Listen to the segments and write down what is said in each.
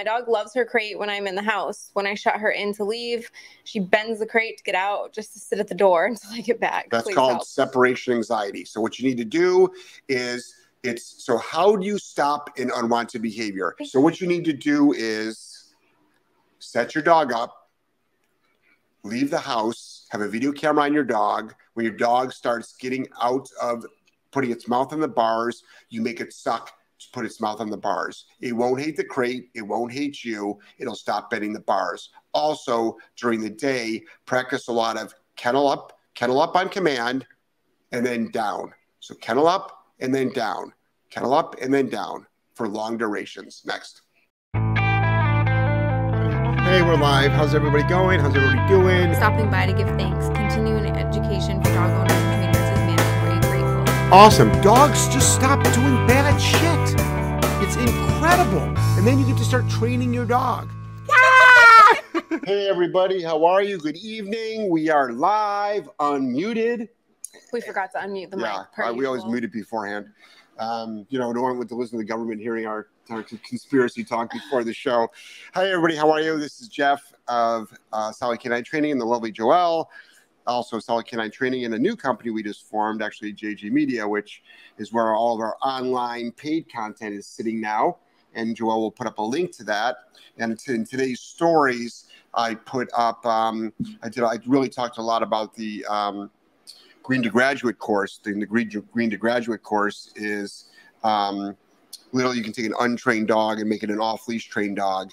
My dog loves her crate when I'm in the house. When I shut her in to leave, she bends the crate to get out just to sit at the door until I get back. That's Please called help. separation anxiety. So what you need to do is it's so how do you stop an unwanted behavior? So what you need to do is set your dog up, leave the house, have a video camera on your dog. When your dog starts getting out of putting its mouth on the bars, you make it suck put its mouth on the bars. It won't hate the crate, it won't hate you, it'll stop bending the bars. Also, during the day, practice a lot of kennel up, kennel up on command, and then down. So kennel up and then down, kennel up and then down for long durations. Next. Hey, we're live. How's everybody going? How's everybody doing? Stopping by to give thanks. Continuing education for dog owners Awesome. Dogs just stop doing bad shit. It's incredible. And then you get to start training your dog. hey, everybody. How are you? Good evening. We are live, unmuted. We forgot to unmute the yeah, mic. per uh, we always usual. muted beforehand. Um, you know, no one went to listen to the government hearing our, our conspiracy talk before the show. Hi, everybody. How are you? This is Jeff of uh, Solid Canine Training and the lovely Joelle. Also, Solid Canine Training and a new company we just formed, actually JG Media, which is where all of our online paid content is sitting now. And Joelle will put up a link to that. And to, in today's stories, I put up. Um, I did. I really talked a lot about the. Um, Green to Graduate course, the, the Green, to, Green to Graduate course is um, literally you can take an untrained dog and make it an off leash trained dog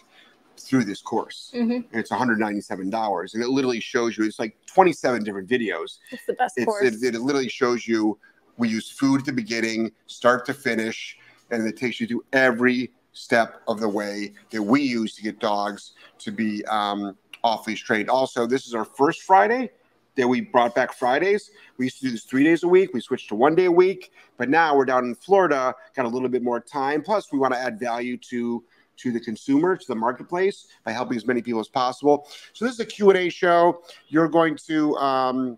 through this course. Mhm. And it's $197. And it literally shows you, it's like 27 different videos. It's the best It's, course. it, it literally shows you, we use food at the beginning, start to finish, and it takes you through every step of the way that we use to get dogs to be um, off leash trained. Also, this is our first Friday that we brought back Fridays. We used to do this three days a week. We switched to one day a week, but now we're down in Florida, got a little bit more time. Plus, we want to add value to to the consumer, to the marketplace, by helping as many people as possible. So this is a Q and A show. You're going to um,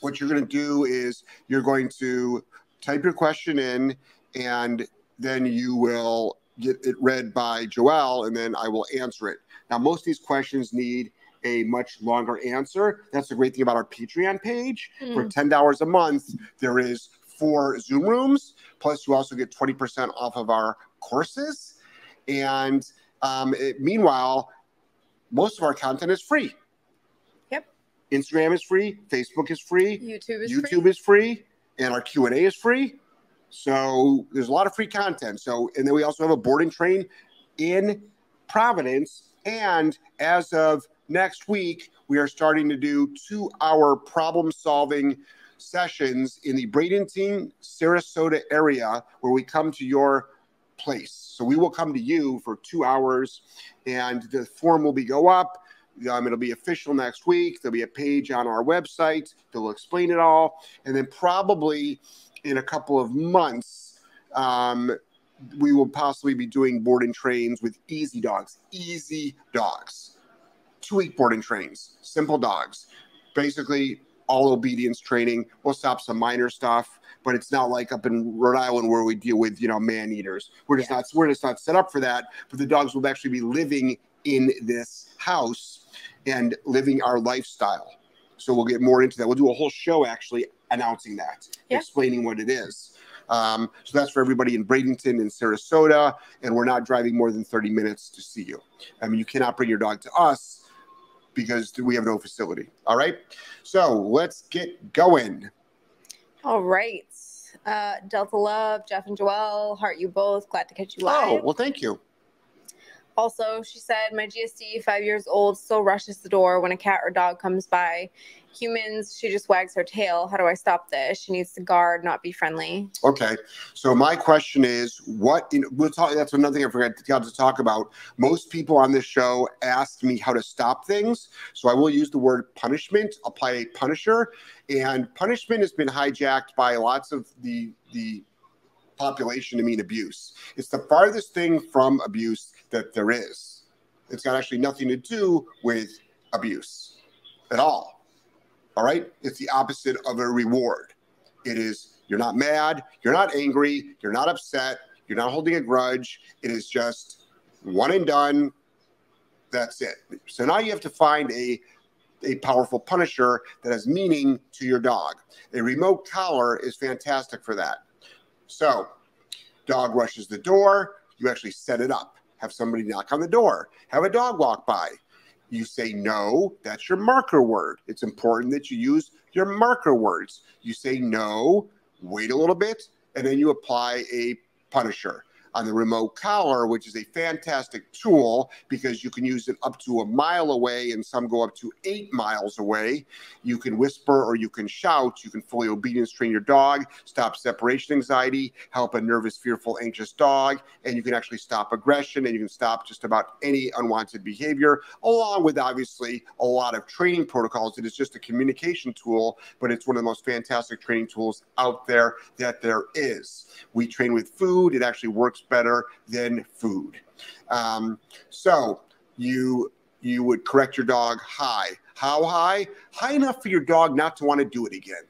what you're going to do is you're going to type your question in, and then you will get it read by Joelle, and then I will answer it. Now, most of these questions need a much longer answer. That's the great thing about our Patreon page. For Mm. ten dollars a month, there is four Zoom rooms. Plus, you also get twenty percent off of our courses. And um, it- meanwhile, most of our content is free. Yep. Instagram is free. Facebook is free. YouTube is YouTube free. is free, and our Q and A is free. So there's a lot of free content. So and then we also have a boarding train in Providence. And as of next week, we are starting to do two-hour problem-solving sessions in the Bradenton, Sarasota area, where we come to your place. So we will come to you for two hours, and the form will be go up. Um, it'll be official next week. There'll be a page on our website that will explain it all, and then probably in a couple of months, um, we will possibly be doing board and trains with easy dogs. Easy dogs, two week board and trains, simple dogs. Basically, all obedience training. We'll stop some minor stuff, but it's not like up in Rhode Island where we deal with you know man eaters. We're just Yeah. not we're just not set up for that. But the dogs will actually be living in this house and living our lifestyle. So we'll get more into that. We'll do a whole show actually announcing that, Yeah. explaining what it is. Um, so that's for everybody in Bradenton and Sarasota, and we're not driving more than 30 minutes to see you. I mean, you cannot bring your dog to us because we have no facility. All right. So let's get going. All right. Uh, Delta Love, Jeff and Joelle, heart you both. Glad to catch you live. Oh, well, thank you. Also, she said, My GSD, five years old, still rushes the door when a cat or dog comes by. Humans, she just wags her tail. How do I stop this? She needs to guard, not be friendly. Okay. So my question is, what? In, we'll talk. That's another thing I forgot got to talk about. Most people on this show asked me how to stop things, so I will use the word punishment. Apply a punisher, and punishment has been hijacked by lots of the the population to mean abuse. It's the farthest thing from abuse that there is. It's got actually nothing to do with abuse at all. All right. It's the opposite of a reward. It is you're not mad, you're not angry, you're not upset, you're not holding a grudge. It is just one and done. That's it. So now you have to find a a powerful punisher that has meaning to your dog. A remote collar is fantastic for that. So, dog rushes the door, you actually set it up. Have somebody knock on the door, have a dog walk by. You say no, that's your marker word. It's important that you use your marker words. You say no, wait a little bit, and then you apply a punisher on the remote collar, which is a fantastic tool because you can use it up to a mile away and some go up to eight miles away. You can whisper or you can shout. You can fully obedience train your dog, stop separation anxiety, help a nervous, fearful, anxious dog, and you can actually stop aggression and you can stop just about any unwanted behavior, along with obviously a lot of training protocols. It is just a communication tool, but it's one of the most fantastic training tools out there that there is. We train with food, it actually works better than food. Um, so you you would correct your dog high. How high? High enough for your dog not to want to do it again.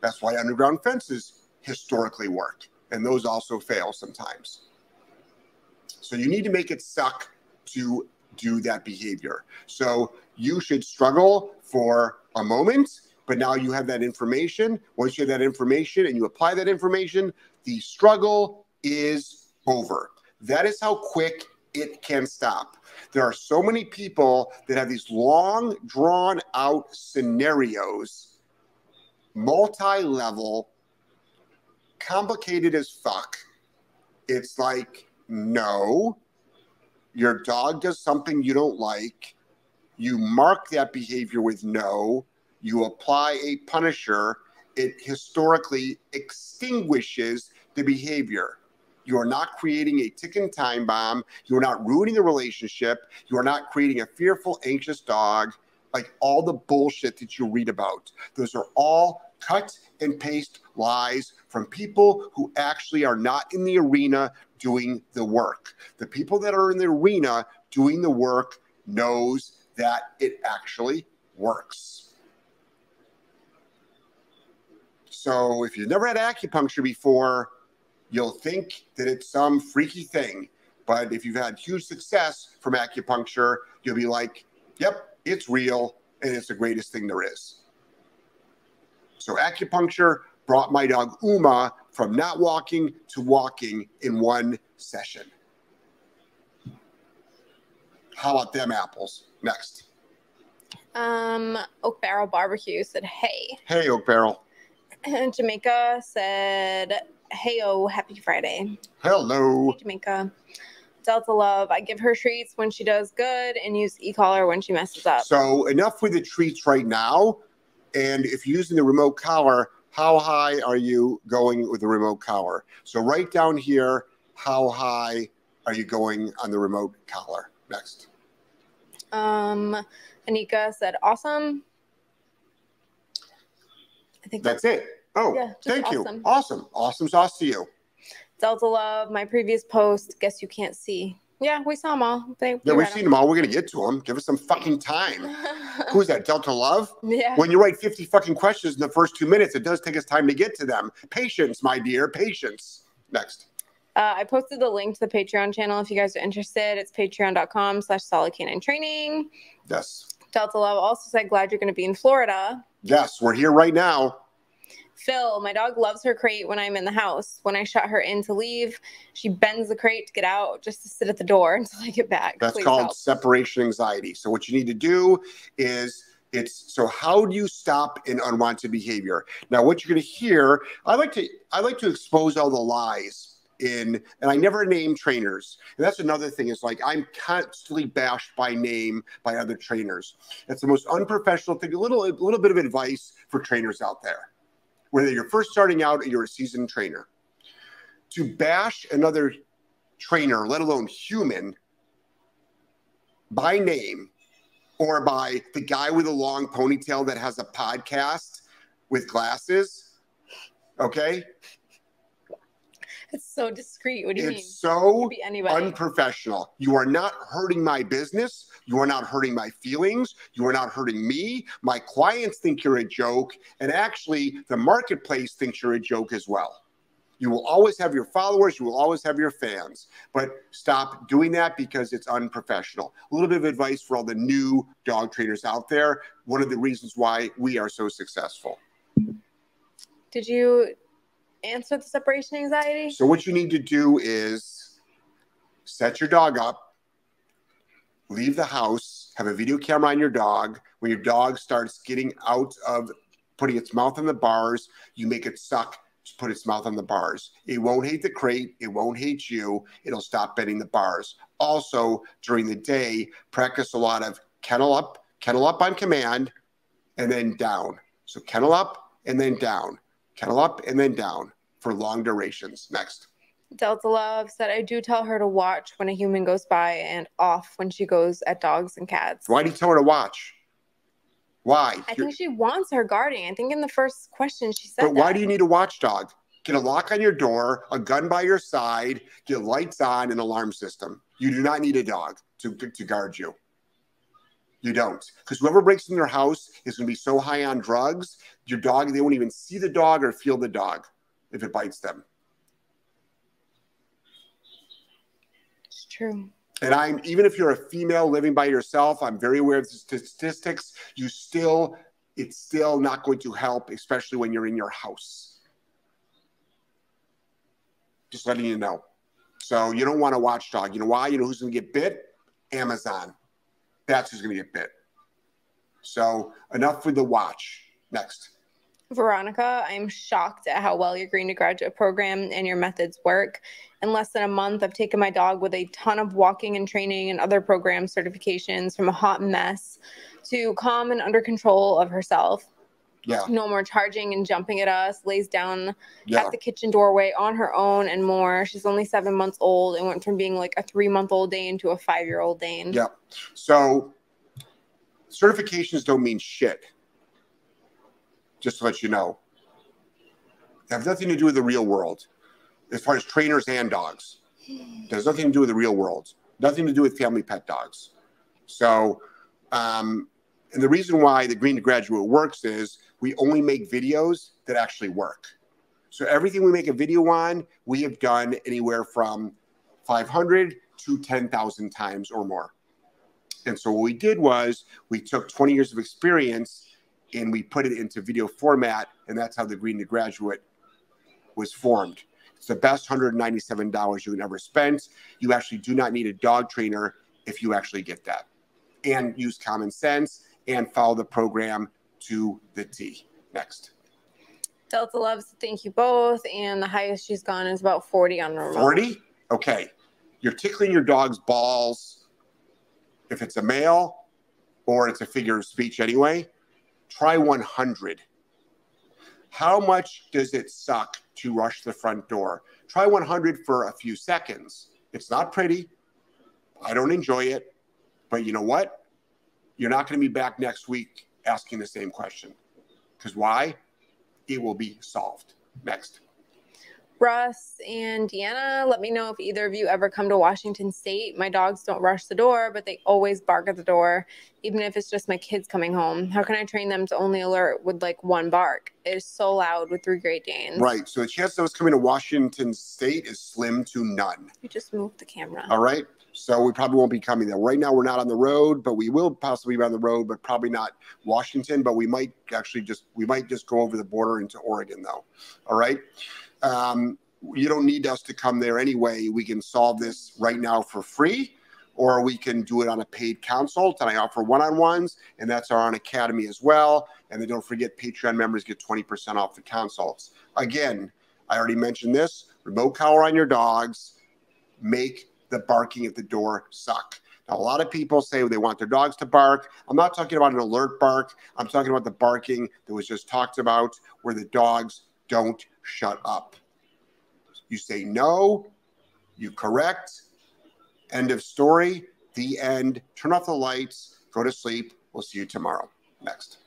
That's why underground fences historically work, and those also fail sometimes. So you need to make it suck to do that behavior. So you should struggle for a moment, but now you have that information. Once you have that information and you apply that information, the struggle is over. That is how quick it can stop. There are so many people that have these long, drawn out scenarios, multi level, complicated as fuck. It's like, no, your dog does something you don't like. You mark that behavior with no. You apply a punisher. It historically extinguishes the behavior. You are not creating a ticking time bomb. You are not ruining the relationship. You are not creating a fearful, anxious dog. Like all the bullshit that you read about. Those are all cut and paste lies from people who actually are not in the arena doing the work. The people that are in the arena doing the work knows that it actually works. So if you've never had acupuncture before, you'll think that it's some freaky thing. But if you've had huge success from acupuncture, you'll be like, yep, it's real and it's the greatest thing there is. So acupuncture brought my dog Uma from not walking to walking in one session. How about them apples? Next. Um, Oak Barrel Barbecue said, "Hey." Hey, Oak Barrel. And Jamaica said, "Hey, oh, happy Friday." Hello. Hey, Jamaica. Delta Love. I give her treats when she does good and use e-collar when she messes up. So enough with the treats right now. And if you're using the remote collar, how high are you going with the remote collar? So right down here, how high are you going on the remote collar? Next. Um, Anika said, "Awesome." I think That's it. Oh, Yeah, thank awesome. you. Awesome. Awesome sauce to you. Delta Love. My previous post. Guess you can't see. Yeah, we saw them all. They, Yeah, we we've seen them all. We're going to get to them. Give us some fucking time. Who's that? Delta Love? yeah. When you write 50 fucking questions in the first two minutes, it does take us time to get to them. Patience, my dear. Patience. Next. Uh, I posted the link to the Patreon channel if you guys are interested. It's patreon.com slash solid canine training. Yes. Delta Love also said, glad you're going to be in Florida. Yes, we're here right now. Phil, my dog loves her crate when I'm in the house. When I shut her in to leave, she bends the crate to get out just to sit at the door until I get back. That's Please called help. separation anxiety. So what you need to do is it's so how do you stop an unwanted behavior? Now what you're going to hear, I like to I like to expose all the lies in and I never name trainers. And that's another thing is like I'm constantly bashed by name by other trainers. That's the most unprofessional thing. A little a little bit of advice for trainers out there. Whether you're first starting out or you're a seasoned trainer. To bash another trainer, let alone human, by name or by the guy with a long ponytail that has a podcast with glasses. Okay. It's so discreet. What do you mean? It's so unprofessional. You are not hurting my business. You are not hurting my feelings. You are not hurting me. My clients think you're a joke. And actually, the marketplace thinks you're a joke as well. You will always have your followers, you will always have your fans, but stop doing that because it's unprofessional. A little bit of advice for all the new dog trainers out there. One of the reasons why we are so successful. Did you answer the separation anxiety? So, what you need to do is set your dog up, leave the house, have a video camera on your dog. When your dog starts getting out of putting its mouth on the bars, you make it suck to put its mouth on the bars. It won't hate the crate, it won't hate you, it'll stop bending the bars. Also, during the day, practice a lot of kennel up, kennel up on command, and then down. So, kennel up and then down, kennel up and then down for long durations. Next. Delta Love said, I do tell her to watch when a human goes by and off when she goes at dogs and cats. Why do you tell her to watch? Why? I You're- think she wants her guarding. I think in the first question she said But why that. do you need a watchdog? Get a lock on your door, a gun by your side, get lights on, an alarm system. You do not need a dog to, to guard you. You don't. Because whoever breaks in your house is going to be so high on drugs, your dog, they won't even see the dog or feel the dog if it bites them. It's true. And I'm even if you're a female living by yourself, I'm very aware of the statistics. You still, it's still not going to help, especially when you're in your house. Just letting you know. So you don't want a watchdog. You know why? You know who's going to get bit? Amazon. That's who's going to get bit. So enough with the watch. Next. Veronica, I'm shocked at how well your Green to Graduate program and your methods work. In less than a month, I've taken my dog with a ton of walking and training and other program certifications from a hot mess to calm and under control of herself. Yeah. No more charging and jumping at us, lays down Yeah. at the kitchen doorway on her own and more. She's only seven months old and went from being like a three month old Dane to a five year old Dane. Yeah. So certifications don't mean shit. Just to let you know. They have nothing to do with the real world as far as trainers and dogs. There's nothing to do with the real world. Nothing to do with family pet dogs. So, um, and the reason why the Green to Graduate works is we only make videos that actually work. So everything we make a video on, we have done anywhere from 500 to 10,000 times or more. And so what we did was we took 20 years of experience and we put it into video format, and that's how the Green to Graduate was formed. It's the best $197 you can ever spend. You actually do not need a dog trainer if you actually get that. And use common sense and follow the program to the T. Next. Delta loves to thank you both, and the highest she's gone is about 40 on normal. 40? Okay. You're tickling your dog's balls. If it's a male or it's a figure of speech anyway, try 100. How much does it suck to rush the front door? Try 100 for a few seconds. It's not pretty. I don't enjoy it. But you know what? You're not going to be back next week asking the same question. Because why? It will be solved. Next. Russ and Deanna, let me know if either of you ever come to Washington State. My dogs don't rush the door, but they always bark at the door, even if it's just my kids coming home. How can I train them to only alert with like one bark? It is so loud with three Great Danes. Right. So the chance of us coming to Washington State is slim to none. You just moved the camera. All right. So we probably won't be coming there. Right now, we're not on the road, but we will possibly be on the road, but probably not Washington. But we might actually just we might just go over the border into Oregon, though. All right. Um, you don't need us to come there anyway. We can solve this right now for free, or we can do it on a paid consult. And I offer one-on-ones, and that's our own academy as well. And then don't forget, Patreon members get 20% off the consults. Again, I already mentioned this: remote collar on your dogs. Make the barking at the door suck. Now, a lot of people say they want their dogs to bark. I'm not talking about an alert bark. I'm talking about the barking that was just talked about, where the dogs don't shut up. You say no, you correct, end of story, the end. Turn off the lights, go to sleep. We'll see you tomorrow. Next.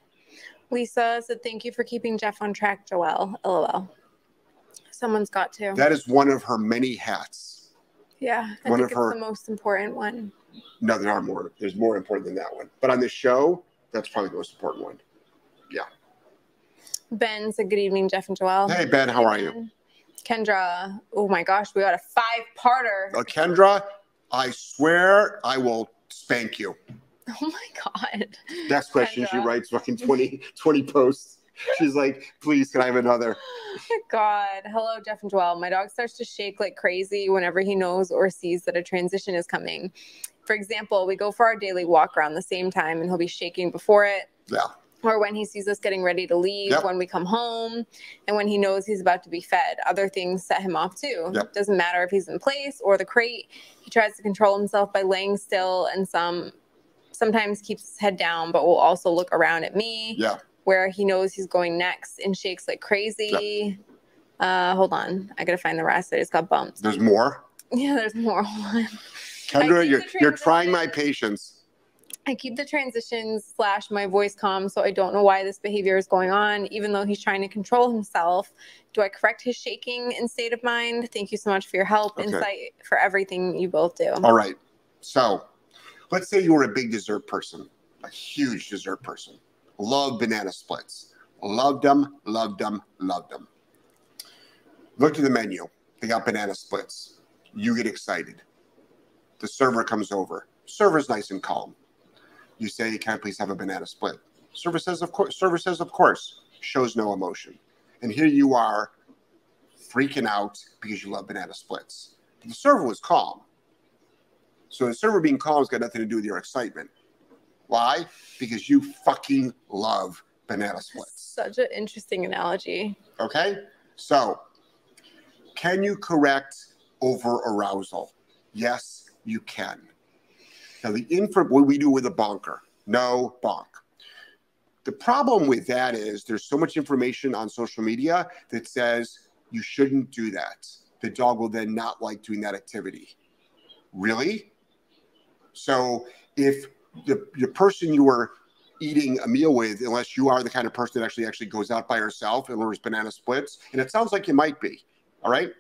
Lisa said, "Thank you for keeping Jeff on track, Joelle." LOL. Someone's got to. That is one of her many hats. yeah, I one of her- the most important one. No, there are more. There's more important than that one. But on this show, that's probably the most important one. Ben said, "Good evening, Jeff and Joelle." Hey, Ben, how are you? Kendra, oh my gosh, we got a five parter. Uh, Kendra, I swear I will spank you. Oh my God. Next question, she writes fucking 20, 20 posts. She's like, please, can I have another? God. Hello, Jeff and Joel. My dog starts to shake like crazy whenever he knows or sees that a transition is coming. For example, we go for our daily walk around the same time and he'll be shaking before it. Yeah. Or when he sees us getting ready to leave, Yep. when we come home, and when he knows he's about to be fed. Other things set him off too. Yep. Doesn't matter if he's in place or the crate. He tries to control himself by laying still and some sometimes keeps his head down, but will also look around at me Yeah. where he knows he's going next and shakes like crazy. Uh, hold on, I gotta find the rest. I just got bumped. There's more. Yeah, there's more. Hold on. Kendra, you're, you're trying my patience. I keep the transitions slash my voice calm, so I don't know why this behavior is going on, even though he's trying to control himself. Do I correct his shaking and state of mind? Thank you so much for your help, Okay. insight, for everything you both do. All right. So let's say you were a big dessert person, a huge dessert person. Love banana splits. Loved them, loved them, loved them. Look at the menu. They got banana splits. You get excited. The server comes over. Server's nice and calm. You say, Can I please have a banana split? Server says, Of course. Server says, Of course. Shows no emotion. And here you are freaking out because you love banana splits. The server was calm. So the server being calm has got nothing to do with your excitement. Why? Because you fucking love banana splits. Such an interesting analogy. Okay? So, can you correct over arousal? Yes, you can. Now, the info, what we do with a bonker, no bonk. The problem with that is there's so much information on social media that says you shouldn't do that. The dog will then not like doing that activity. Really? So, if the, the person you were eating a meal with unless you are the kind of person that actually actually goes out by herself and orders banana splits and it sounds like you might be all right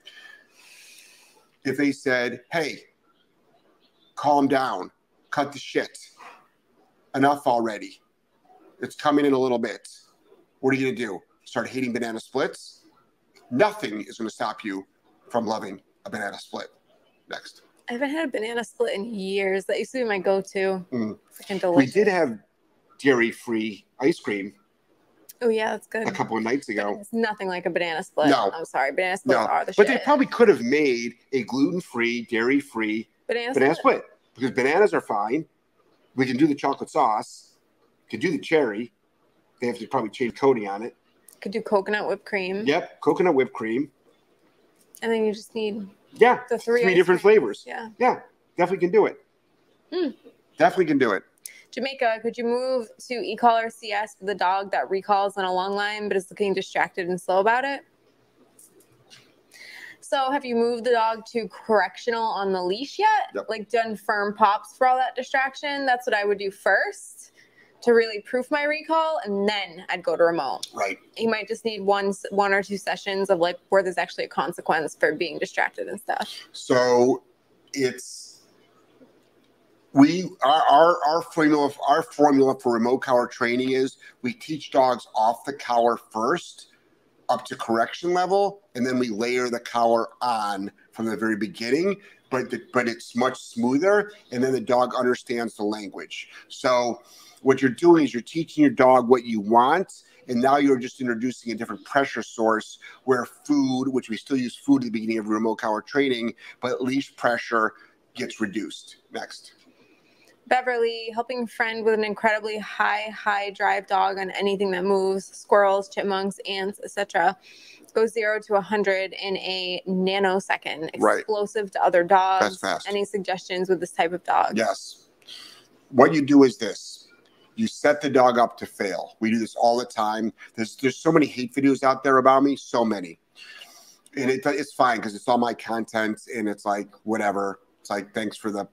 if they said hey calm down cut the shit enough already it's coming in a little bit what are you going to do start hating banana splits nothing is going to stop you from loving a banana split next I haven't had a banana split in years. That used to be my go-to. Mm. Freaking we did have dairy free ice cream Oh yeah, that's good. a couple of nights ago It's nothing like a banana split. No. I'm sorry, banana splits No, are the but shit. they probably could have made a gluten-free, dairy-free banana, banana split. split because bananas are fine. We can do the chocolate sauce, can do the cherry. They have to probably change coating on it. Could do coconut whipped cream. Yep, coconut whipped cream. And then you just need Yeah, the three, three different creams. flavors. Yeah. Yeah, definitely can do it. Hmm. Definitely can do it. Jamaica, could you move to e-collar CS with a dog that recalls on a long line but is looking distracted and slow about it? So, have you moved the dog to correctional on the leash yet? Yep. Like done firm pops for all that distraction? That's what I would do first to really proof my recall, and then I'd go to remote. Right. You might just need one, one or two sessions of like where there's actually a consequence for being distracted and stuff. So it's we our, our our formula our formula for remote collar training is we teach dogs off the collar first up to correction level and then we layer the collar on from the very beginning but the, but it's much smoother and then the dog understands the language. So what you're doing is you're teaching your dog what you want and now you're just introducing a different pressure source where food which we still use food at the beginning of remote collar training but leash pressure gets reduced. Next Beverly, helping friend with an incredibly high, high drive dog on anything that moves, squirrels, chipmunks, ants, etc. Goes zero to a 100 in a nanosecond. Right. Explosive to other dogs. That's fast. Any suggestions with this type of dog? Yes. What you do is this. You set the dog up to fail. We do this all the time. There's there's so many hate videos out there about me, so many. And it, it's fine because it's all my content and it's like whatever. It's like thanks for the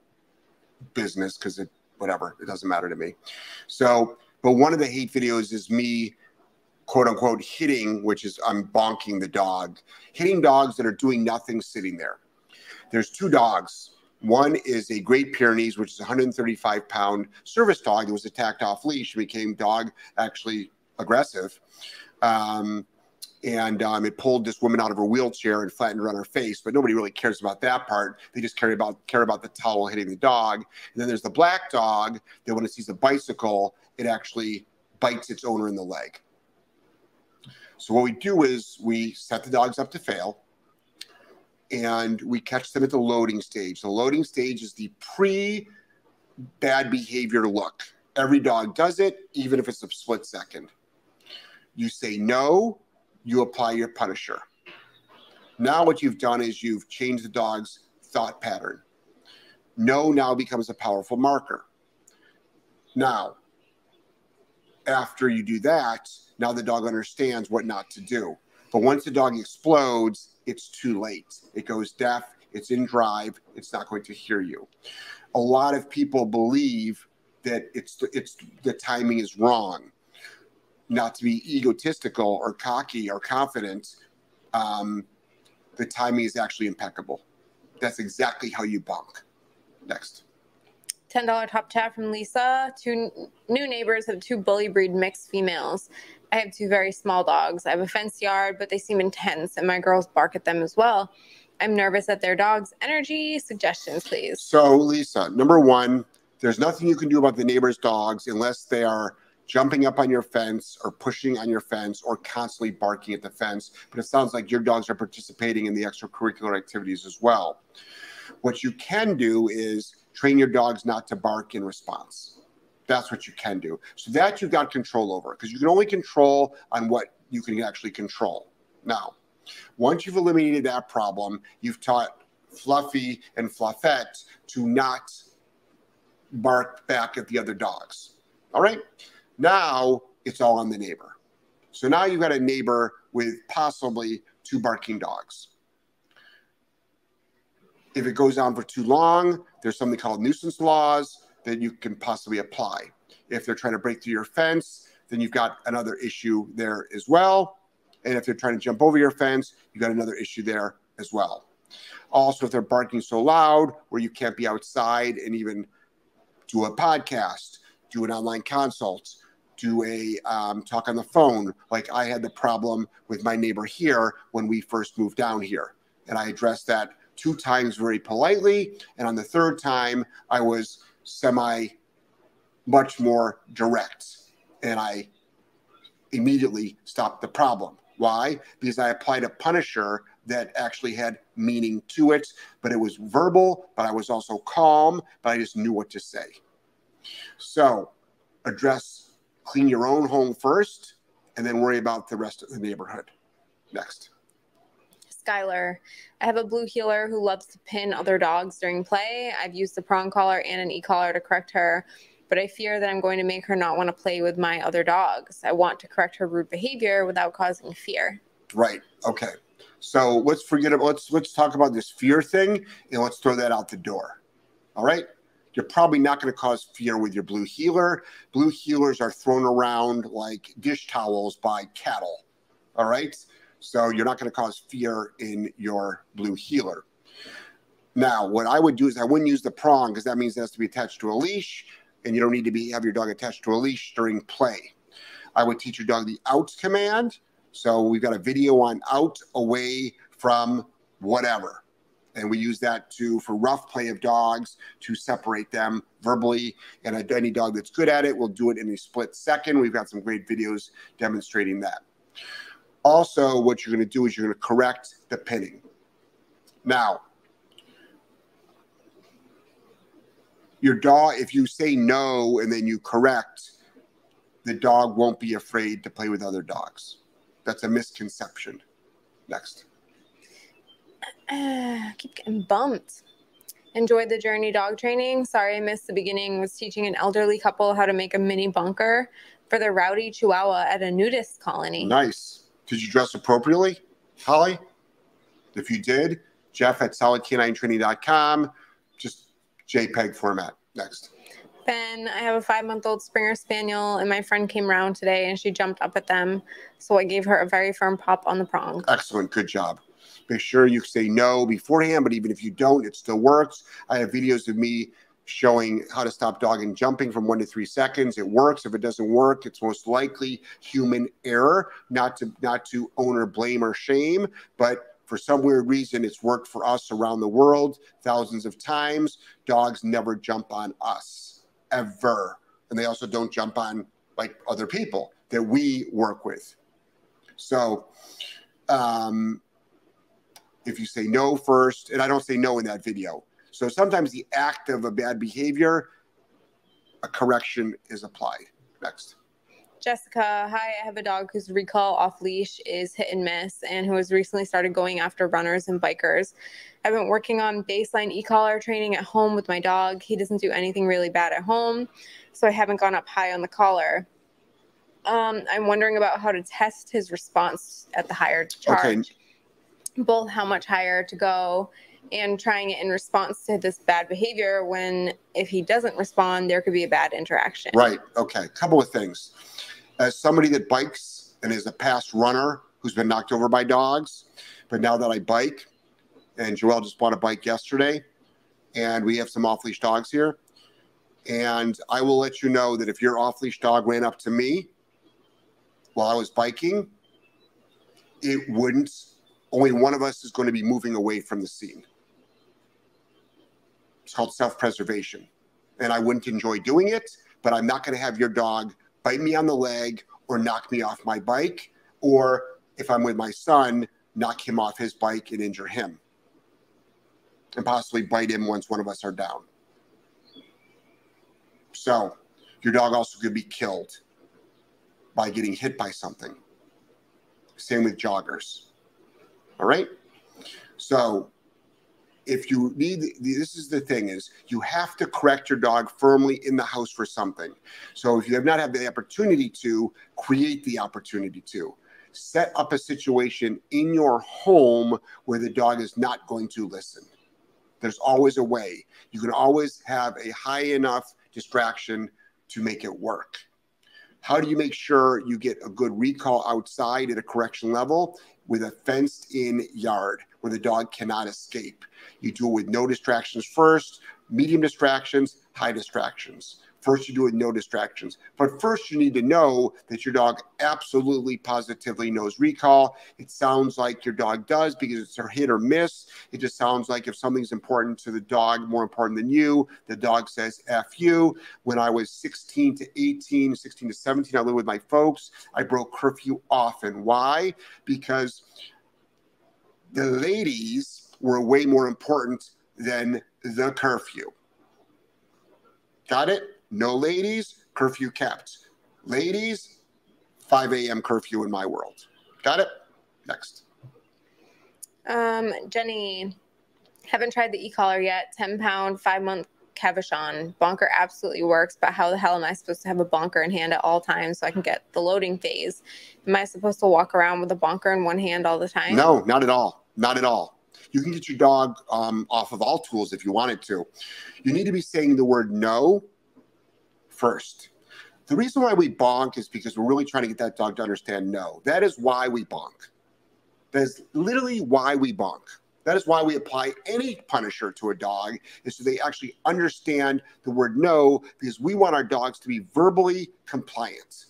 business because it whatever. It doesn't matter to me. So, but one of the hate videos is me quote unquote hitting, which is I'm bonking the dog, hitting dogs that are doing nothing sitting there. There's two dogs. One is a Great Pyrenees, which is 135 pound service dog that was attacked off leash became dog actually aggressive. Um, and um, it pulled this woman out of her wheelchair and flattened her on her face. But nobody really cares about that part. They just care about care about the towel hitting the dog. And then there's the black dog that when it sees a bicycle, it actually bites its owner in the leg. So what we do is we set the dogs up to fail, and we catch them at the loading stage. The loading stage is the pre bad behavior look. Every dog does it, even if it's a split second. You say no, you apply your punisher. Now, what you've done is you've changed the dog's thought pattern. No now becomes a powerful marker. Now, after you do that, now the dog understands what not to do. But once the dog explodes, it's too late. It goes deaf, it's in drive, it's not going to hear you. A lot of people believe that it's it's the timing is wrong not to be egotistical or cocky or confident, um, the timing is actually impeccable. That's exactly how you bonk. Next. $10 top chat from Lisa. Two new neighbors have two bully breed mixed females. I have two very small dogs. I have a fenced yard, but they seem intense, and my girls bark at them as well. I'm nervous at their dog's energy. Suggestions, please. So, Lisa, number one, there's nothing you can do about the neighbor's dogs unless they are jumping up on your fence or pushing on your fence or constantly barking at the fence. But it sounds like your dogs are participating in the extracurricular activities as well. What you can do is train your dogs not to bark in response. That's what you can do. So that you've got control over because you can only control on what you can actually control. Now, once you've eliminated that problem, you've taught Fluffy and Fluffette to not bark back at the other dogs. All right. Now it's all on the neighbor. So now you've got a neighbor with possibly two barking dogs. If it goes on for too long, there's something called nuisance laws that you can possibly apply. If they're trying to break through your fence, then you've got another issue there as well. And if they're trying to jump over your fence, you've got another issue there as well. Also, if they're barking so loud where you can't be outside and even do a podcast, do an online consult, do a um, talk on the phone. Like I had the problem with my neighbor here when we first moved down here. And I addressed that two times very politely. And on the third time, I was semi much more direct. And I immediately stopped the problem. Why? Because I applied a punisher that actually had meaning to it, but it was verbal, but I was also calm, but I just knew what to say. So address clean your own home first and then worry about the rest of the neighborhood. Next. Skylar. I have a blue heeler who loves to pin other dogs during play. I've used a prong collar and an e collar to correct her, but I fear that I'm going to make her not want to play with my other dogs. I want to correct her rude behavior without causing fear. Right. Okay. So let's forget about let's let's talk about this fear thing and let's throw that out the door. All right you're probably not going to cause fear with your blue heeler. Blue heelers are thrown around like dish towels by cattle. All right. So you're not going to cause fear in your blue heeler. Now, what I would do is I wouldn't use the prong because that means it has to be attached to a leash, and you don't need to be have your dog attached to a leash during play. I would teach your dog the out command. So we've got a video on out, away from whatever and we use that to for rough play of dogs to separate them verbally. And any dog that's good at it will do it in a split second. We've got some great videos demonstrating that. Also, what you're going to do is you're going to correct the pinning. Now, your dog, if you say no and then you correct, the dog won't be afraid to play with other dogs. That's a misconception. Next. Uh, keep getting bumped. Enjoyed the journey dog training. Sorry I missed the beginning. Was teaching an elderly couple how to make a mini bonker for their rowdy chihuahua at a nudist colony. Nice. Did you dress appropriately, Holly? If you did, Jeff at solidk9training.com. Just JPEG format. Next. Ben, I have a five month old Springer Spaniel, and my friend came around today and she jumped up at them. So I gave her a very firm pop on the prong. Excellent. Good job. Make sure you say no beforehand, but even if you don't, it still works. I have videos of me showing how to stop dog and jumping from one to three seconds. It works. If it doesn't work, it's most likely human error, not to not to own or blame or shame, but for some weird reason, it's worked for us around the world thousands of times. Dogs never jump on us ever. And they also don't jump on like other people that we work with. So, um, if you say no first, and I don't say no in that video. So sometimes the act of a bad behavior, a correction is applied. Next. Jessica, hi. I have a dog whose recall off leash is hit and miss and who has recently started going after runners and bikers. I've been working on baseline e collar training at home with my dog. He doesn't do anything really bad at home, so I haven't gone up high on the collar. Um, I'm wondering about how to test his response at the higher charge, okay. Both how much higher to go and trying it in response to this bad behavior when if he doesn't respond there could be a bad interaction. Right. Okay. Couple of things. As somebody that bikes and is a past runner who's been knocked over by dogs, but now that I bike, and Joelle just bought a bike yesterday, and we have some off leash dogs here. And I will let you know that if your off leash dog ran up to me while I was biking, it wouldn't, only one of us is going to be moving away from the scene. It's called self preservation. And I wouldn't enjoy doing it, but I'm not going to have your dog bite me on the leg or knock me off my bike, or if I'm with my son, knock him off his bike and injure him, and possibly bite him once one of us are down. So, your dog also could be killed by getting hit by something. Same with joggers. All right. So, if you need this is the thing is you have to correct your dog firmly in the house for something. So if you have not had the opportunity to create the opportunity to. Set up a situation in your home where the dog is not going to listen. There's always a way. You can always have a high enough distraction to make it work how do you make sure you get a good recall outside at a correction level with a fenced in yard where the dog cannot escape. You do it with no distractions first, medium distractions, high distractions. First, you do it no distractions. But first, you need to know that your dog absolutely positively knows recall. It sounds like your dog does because it's a hit or miss. It just sounds like if something's important to the dog, more important than you, the dog says F you. When I was 16 to 18, 16 to 17, I lived with my folks. I broke curfew often. Why? Because the ladies were way more important than the curfew. Got it? No ladies, curfew kept. Ladies, 5 a.m. curfew in my world. Got it? Next. Um, Jenny, haven't tried the e-collar yet. 10 pound, five month Cavachon. Bonker absolutely works, but how the hell am I supposed to have a bonker in hand at all times so I can get the loading phase? Am I supposed to walk around with a bonker in one hand all the time? No, not at all. Not at all. You can get your dog um, off of all tools if you wanted to. You need to be saying the word no first. The reason why we bonk is because we're really trying to get that dog to understand no. That is why we bonk. That is literally why we bonk. That is why we apply any punisher to a dog, is so they actually understand the word no, because we want our dogs to be verbally compliant.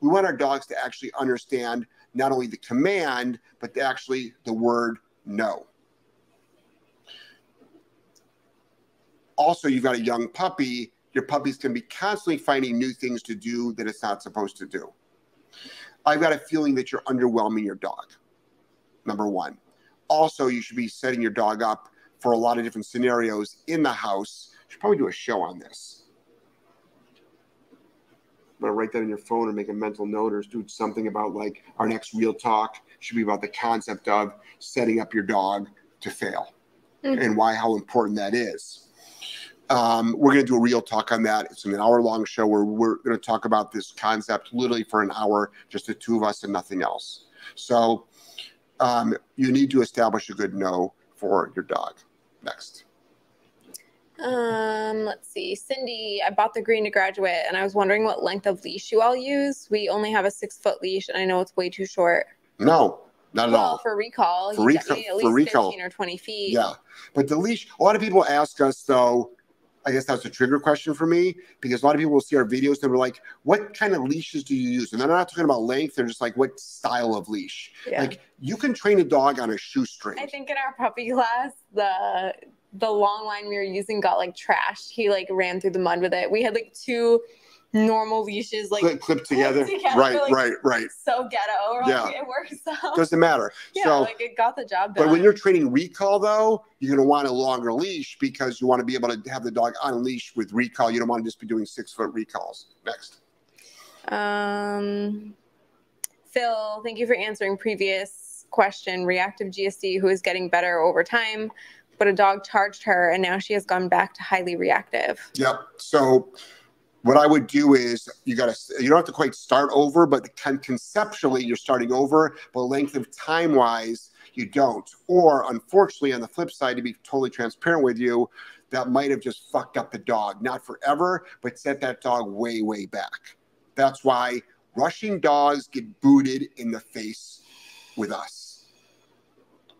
We want our dogs to actually understand not only the command, but actually the word no. Also, you've got a young puppy your puppies can be constantly finding new things to do that it's not supposed to do. I've got a feeling that you're underwhelming your dog. Number one. Also, you should be setting your dog up for a lot of different scenarios in the house. You should probably do a show on this. I'm gonna write that in your phone or make a mental note or do something about like our next real talk should be about the concept of setting up your dog to fail mm-hmm. and why how important that is. Um, we're going to do a real talk on that. It's an hour long show where we're going to talk about this concept literally for an hour, just the two of us and nothing else. So um, you need to establish a good no for your dog. Next. Um, let's see. Cindy, I bought the green to graduate and I was wondering what length of leash you all use. We only have a six foot leash and I know it's way too short. No, not at well, all. For recall, for recall, at least for recall. 15 or 20 feet. Yeah. But the leash, a lot of people ask us though, I guess that's a trigger question for me because a lot of people will see our videos and we're like, what kind of leashes do you use? And they're not talking about length, they're just like, what style of leash? Yeah. Like, you can train a dog on a shoestring. I think in our puppy class, the the long line we were using got like trashed. He like ran through the mud with it. We had like two normal leashes like clip, clip together. together, right, like- right, right. so ghetto. We're Yeah. like, it works out. Doesn't matter. yeah, so, like it got the job done. but when you're training recall, though, you're going to want a longer leash because you want to be able to have the dog on leash with recall. You don't want to just be doing six foot recalls. Next. Um, Phil, thank you for answering previous question. Reactive GSD, who is getting better over time, but a dog charged her, and now she has gone back to highly reactive. Yep. So what I would do is you got to you don't have to quite start over, but conceptually you're starting over, but length of time wise you don't. Or unfortunately, on the flip side, to be totally transparent with you, that might have just fucked up the dog, not forever, but set that dog way way back. That's why rushing dogs get booted in the face with us.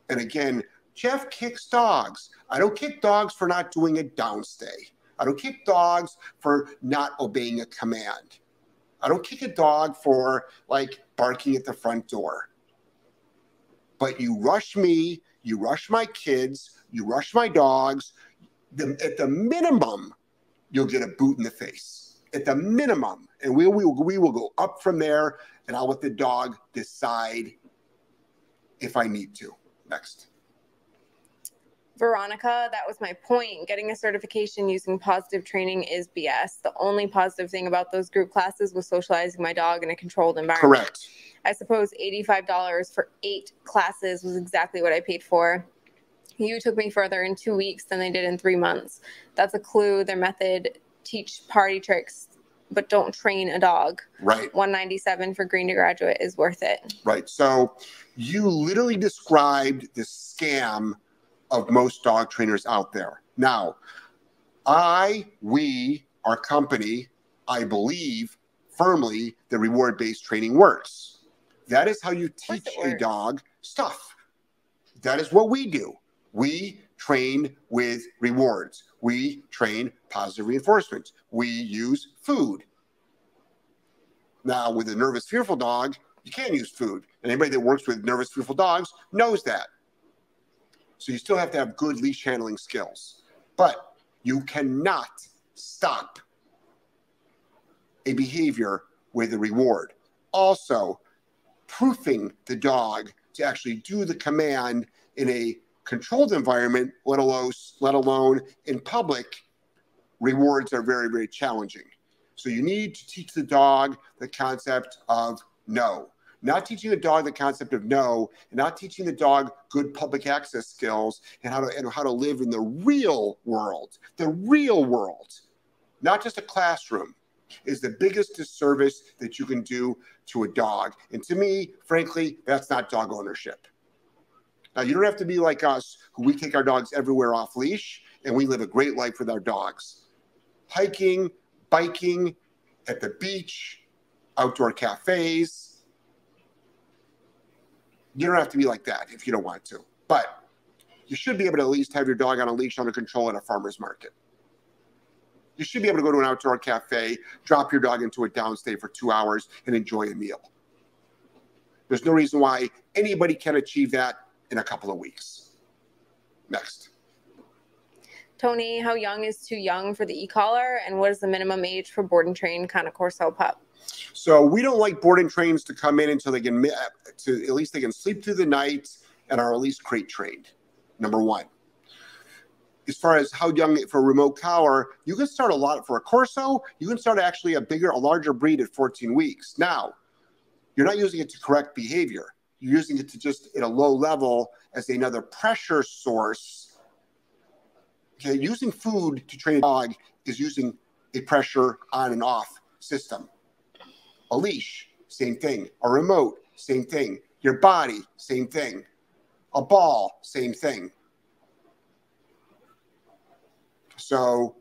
And again, Jeff kicks dogs. I don't kick dogs for not doing a downstay. I don't kick dogs for not obeying a command. I don't kick a dog for like barking at the front door. But you rush me, you rush my kids, you rush my dogs. The, at the minimum, you'll get a boot in the face. At the minimum, and we, we, we will go up from there, and I'll let the dog decide if I need to. Next. Veronica, that was my point. Getting a certification using positive training is BS. The only positive thing about those group classes was socializing my dog in a controlled environment. Correct. I suppose $85 for eight classes was exactly what I paid for. You took me further in two weeks than they did in three months. That's a clue. Their method teach party tricks, but don't train a dog. Right. 197 for green to graduate is worth it. Right. So you literally described the scam of most dog trainers out there. Now, I, we, our company, I believe firmly that reward based training works. That is how you teach a dog stuff. That is what we do. We train with rewards. We train positive reinforcement. We use food. Now, with a nervous, fearful dog, you can't use food. And anybody that works with nervous, fearful dogs knows that. So you still have to have good leash handling skills. But you cannot stop a behavior with a reward. Also, proofing the dog to actually do the command in a controlled environment, let alone, let alone in public, rewards are very, very challenging. So you need to teach the dog the concept of no. Not teaching the dog the concept of no, and not teaching the dog good public access skills and how to and how to live in the real world. The real world, not just a classroom, is the biggest disservice that you can do to a dog. And to me, frankly, that's not dog ownership. Now you don't have to be like us, who we take our dogs everywhere off leash, and we live a great life with our dogs. Hiking, biking, at the beach, outdoor cafes. You don't have to be like that if you don't want to. But you should be able to at least have your dog on a leash under control at a farmer's market. You should be able to go to an outdoor cafe, drop your dog into a downstay for two hours, and enjoy a meal. There's no reason why anybody can achieve that in a couple of weeks. Next. Tony, how young is too young for the e-collar, and what is the minimum age for board and train Cane Corso pup? So we don't like boarding trains to come in until they can, to at least they can sleep through the night and are at least crate trained. Number one. As far as how young for a remote collar, you can start a lot for a Corso. You can start actually a bigger, a larger breed at 14 weeks. Now, you're not using it to correct behavior. You're using it to just at a low level as another pressure source. Okay, using food to train a dog is using a pressure on and off system a leash, same thing. A remote, same thing. Your body, same thing. A ball, same thing. So,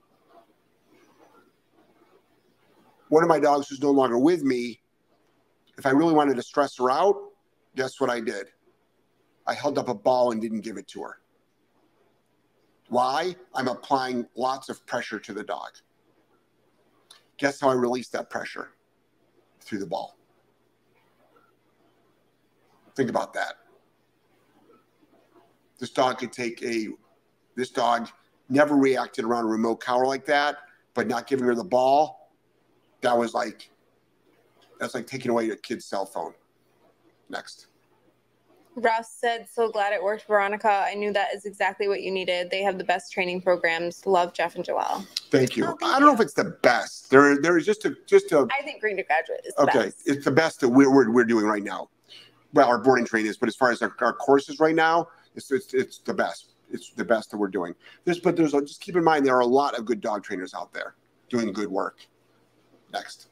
one of my dogs who's no longer with me, if I really wanted to stress her out, guess what I did? I held up a ball and didn't give it to her. Why? I'm applying lots of pressure to the dog. Guess how I release that pressure? Through the ball. Think about that. This dog could take a, this dog never reacted around a remote collar like that, but not giving her the ball, that was like, that's like taking away your kid's cell phone. Next. Russ said, "So glad it worked, Veronica. I knew that is exactly what you needed. They have the best training programs. Love Jeff and Joelle." Thank you. Oh, thank I don't know if it's the best. There, there is just a, just a. I think Green to Graduate is the Okay, best. it's the best that we're, we're, we're doing right now. Well, our boarding train is, but as far as our, our courses right now, it's, it's it's the best. It's the best that we're doing. This, but there's a, just keep in mind there are a lot of good dog trainers out there doing good work. Next,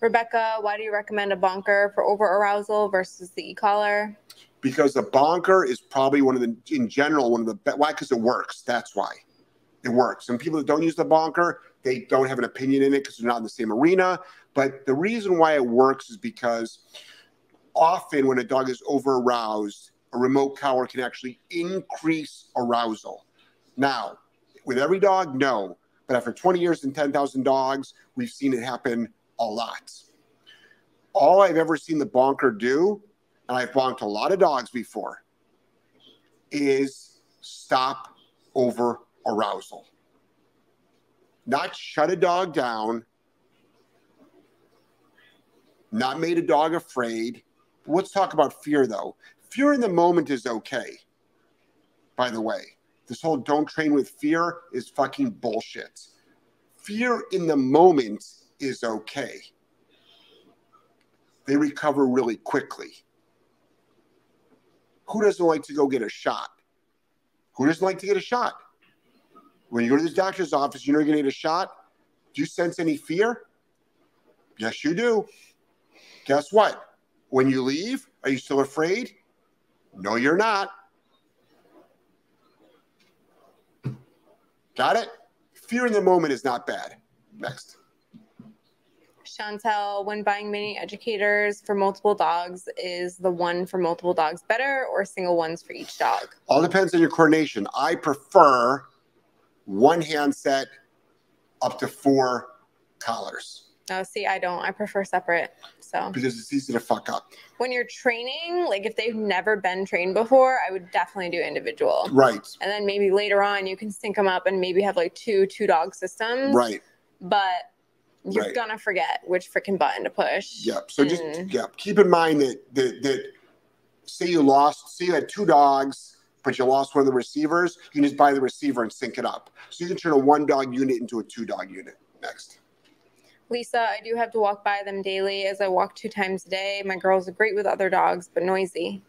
Rebecca, why do you recommend a bonker for over arousal versus the e-collar? Because the bonker is probably one of the in general one of the why because it works. That's why it works. And people that don't use the bonker, they don't have an opinion in it because they're not in the same arena. But the reason why it works is because often when a dog is over aroused, a remote collar can actually increase arousal. Now, with every dog, no. But after 20 years and 10,000 dogs, we've seen it happen a lot. All I've ever seen the bonker do, and I've bonked a lot of dogs before, is stop over arousal. Not shut a dog down, not made a dog afraid. Let's talk about fear though. Fear in the moment is okay. By the way, this whole don't train with fear is fucking bullshit. Fear in the moment is okay. They recover really quickly. Who doesn't like to go get a shot? Who doesn't like to get a shot? When you go to the doctor's office, you know you're going to get a shot. Do you sense any fear? Yes, you do. Guess what? When you leave, are you still afraid? No, you're not. Got it? Fear in the moment is not bad. Next. Chantel, when buying mini educators for multiple dogs, is the one for multiple dogs better or single ones for each dog? All depends on your coordination. I prefer one handset up to four collars Oh, see, I don't. I prefer separate. So because it's easy to fuck up. when you're training, like if they've never been trained before, I would definitely do individual. Right, And then maybe later on you can sync them up and maybe have like two two dog systems. right. But you're Right. gonna forget which freaking button to push. Yep. So just mm. yep. keep in mind that that that say you lost, say you had two dogs, but you lost one of the receivers, you can just buy the receiver and sync it up. So you can turn a one dog unit into a two dog unit. Next. Lisa, I do have to walk by them daily as I walk two times a day. My girls are great with other dogs, but noisy.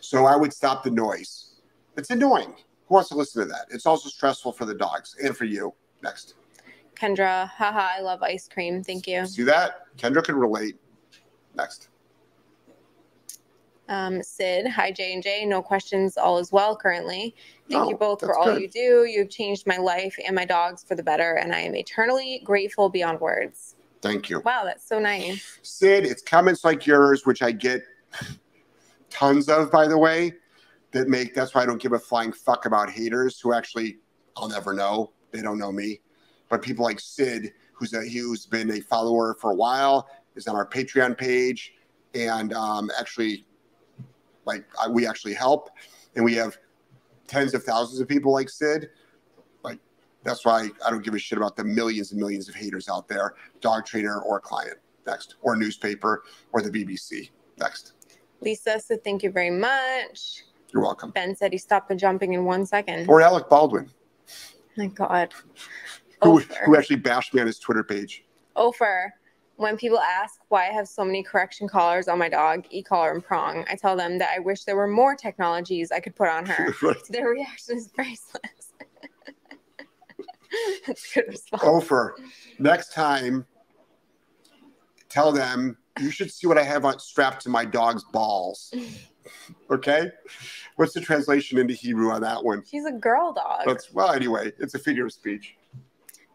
So I would stop the noise. It's annoying. Who wants to listen to that? It's also stressful for the dogs and for you. Next. Kendra, haha, I love ice cream. Thank you. See that? Kendra can relate. Next. Um, Sid, hi J and J. No questions, all is well currently. Thank Oh, you both for all good. you do. You've changed my life and my dogs for the better, and I am eternally grateful beyond words. Thank you. Wow, that's so nice. Sid, it's comments like yours, which I get tons of, by the way, that make that's why I don't give a flying fuck about haters who actually I'll never know. They don't know me. But people like Sid, who's a who's been a follower for a while, is on our Patreon page, and um, actually, like I, we actually help, and we have tens of thousands of people like Sid. Like that's why I don't give a shit about the millions and millions of haters out there, dog trainer or client. Next, or newspaper or the BBC. Next. Lisa said, thank you very much. You're welcome. Ben said he stopped the jumping in one second. Or Alec Baldwin, My God. Who, Ofer. who actually bashed me on his Twitter page. Oh, Ofer, when people ask why I have so many correction collars on my dog, e-collar and prong, I tell them that I wish there were more technologies I could put on her. right. Their reaction is priceless. That's good response. Oh, Ofer, next time, tell them you should see what I have on, strapped to my dog's balls. Okay? What's the translation into Hebrew on that one? She's a girl dog. That's well, anyway, it's a figure of speech.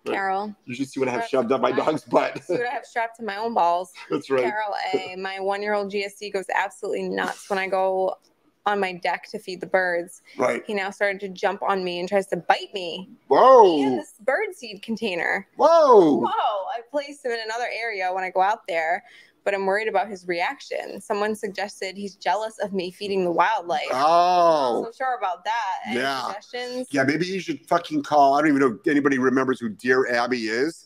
Carol. You should see what I have shoved up my dog's butt. See what I have strapped to my own balls. That's right. Carol A. My one year old GSD goes absolutely nuts when I go on my deck to feed the birds. Right. He now started to jump on me and tries to bite me. Whoa. this bird seed container. Whoa. Whoa! I placed him in another area when I go out there, but I'm worried about his reaction. Someone suggested he's jealous of me feeding the wildlife. Oh. I'm so sure about that. Any Yeah. suggestions? Yeah, maybe you should fucking call. I don't even know if anybody remembers who Dear Abby is.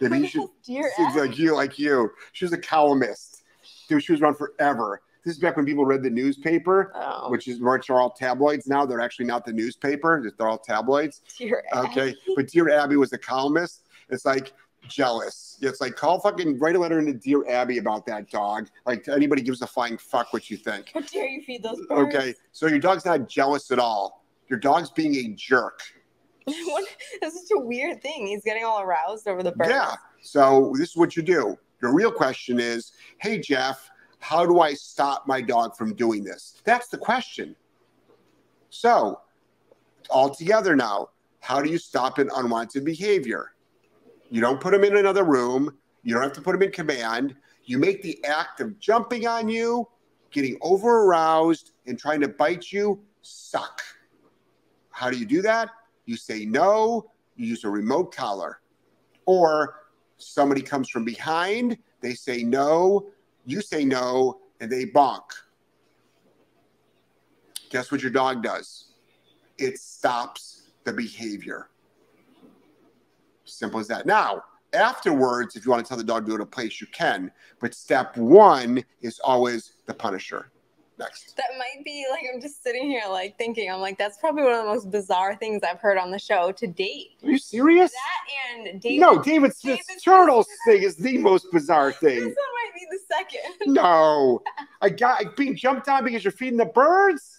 Maybe you should. Dear She's like you, like you. She was a columnist. Dude, she was around forever. This is back when people read the newspaper, Oh, which is which are all tabloids now. They're actually not the newspaper; they're all tabloids. dear Okay, Abby. but Dear Abby was a columnist. It's like jealous. It's like call fucking write a letter into Dear Abby about that dog. Like anybody gives a flying fuck what you think. How dare you feed those birds? Okay, so your dog's not jealous at all. Your dog's being a jerk. That's such a weird thing. He's getting all aroused over the birds. Yeah. So this is what you do. Your real question is, hey Jeff, how do I stop my dog from doing this? That's the question. So, all together now, how do you stop an unwanted behavior? You don't put them in another room. You don't have to put them in command. You make the act of jumping on you, getting over aroused, and trying to bite you suck. How do you do that? You say no, you use a remote collar. Or somebody comes from behind, they say no, you say no, and they bonk. Guess what your dog does? It stops the behavior. Simple as that. Now, afterwards, if you want to tell the dog to go to a place, you can. But step one is always the punisher. Next. That might be like I'm just sitting here like thinking. I'm like, that's probably one of the most bizarre things I've heard on the show to date. Are you serious? That and David. no, David Smith's David turtles thing is the most bizarre thing. This one might be the second. No, I got being jumped on because you're feeding the birds.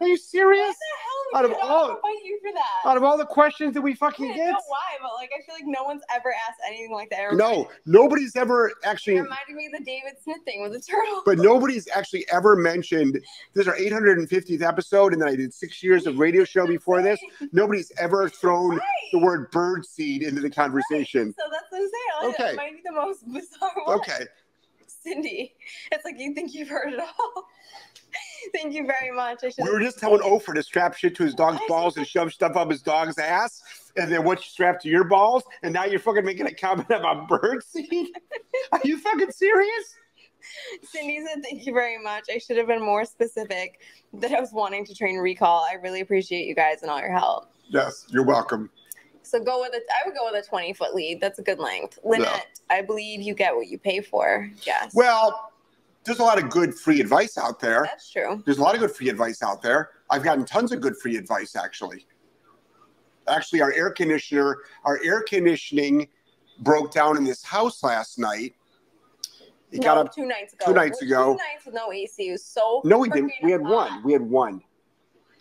Are you Why serious? the hell Out of all- fight you for that? Out of all the questions that we fucking get. I get, know why, but like I feel like no one's ever asked anything like that. No, nobody's ever It actually, reminded me of the David Smith thing with the turtle. but nobody's actually ever mentioned. This is our 850th episode, and then I did six years of radio show before this. Nobody's ever thrown Right. the word bird seed into the conversation. So that's what I'm saying. Okay. That might be the most bizarre one. Okay, Cindy, it's like you think you've heard it all. Thank you very much. I we were just telling Ofer to strap shit to his dog's balls and shove stuff up his dog's ass, and then what you strap to your balls, and now you're fucking making a comment about bird seed. Are you fucking serious? Cindy said, Thank you very much. I should have been more specific that I was wanting to train recall. I really appreciate you guys and all your help. Yes, you're welcome. So go with it. I would go with a 20 foot lead. That's a good length. Lynette, I believe you get what you pay for. Yes. Well, there's a lot of good free advice out there. that's true. There's a lot of good free advice out there. I've gotten tons of good free advice actually. Actually, our air conditioner, our air conditioning broke down in this house last night. It no, got up. two nights ago. two nights ago. Two nights with no AC. It so. No, we didn't. We had hot. one. We had one.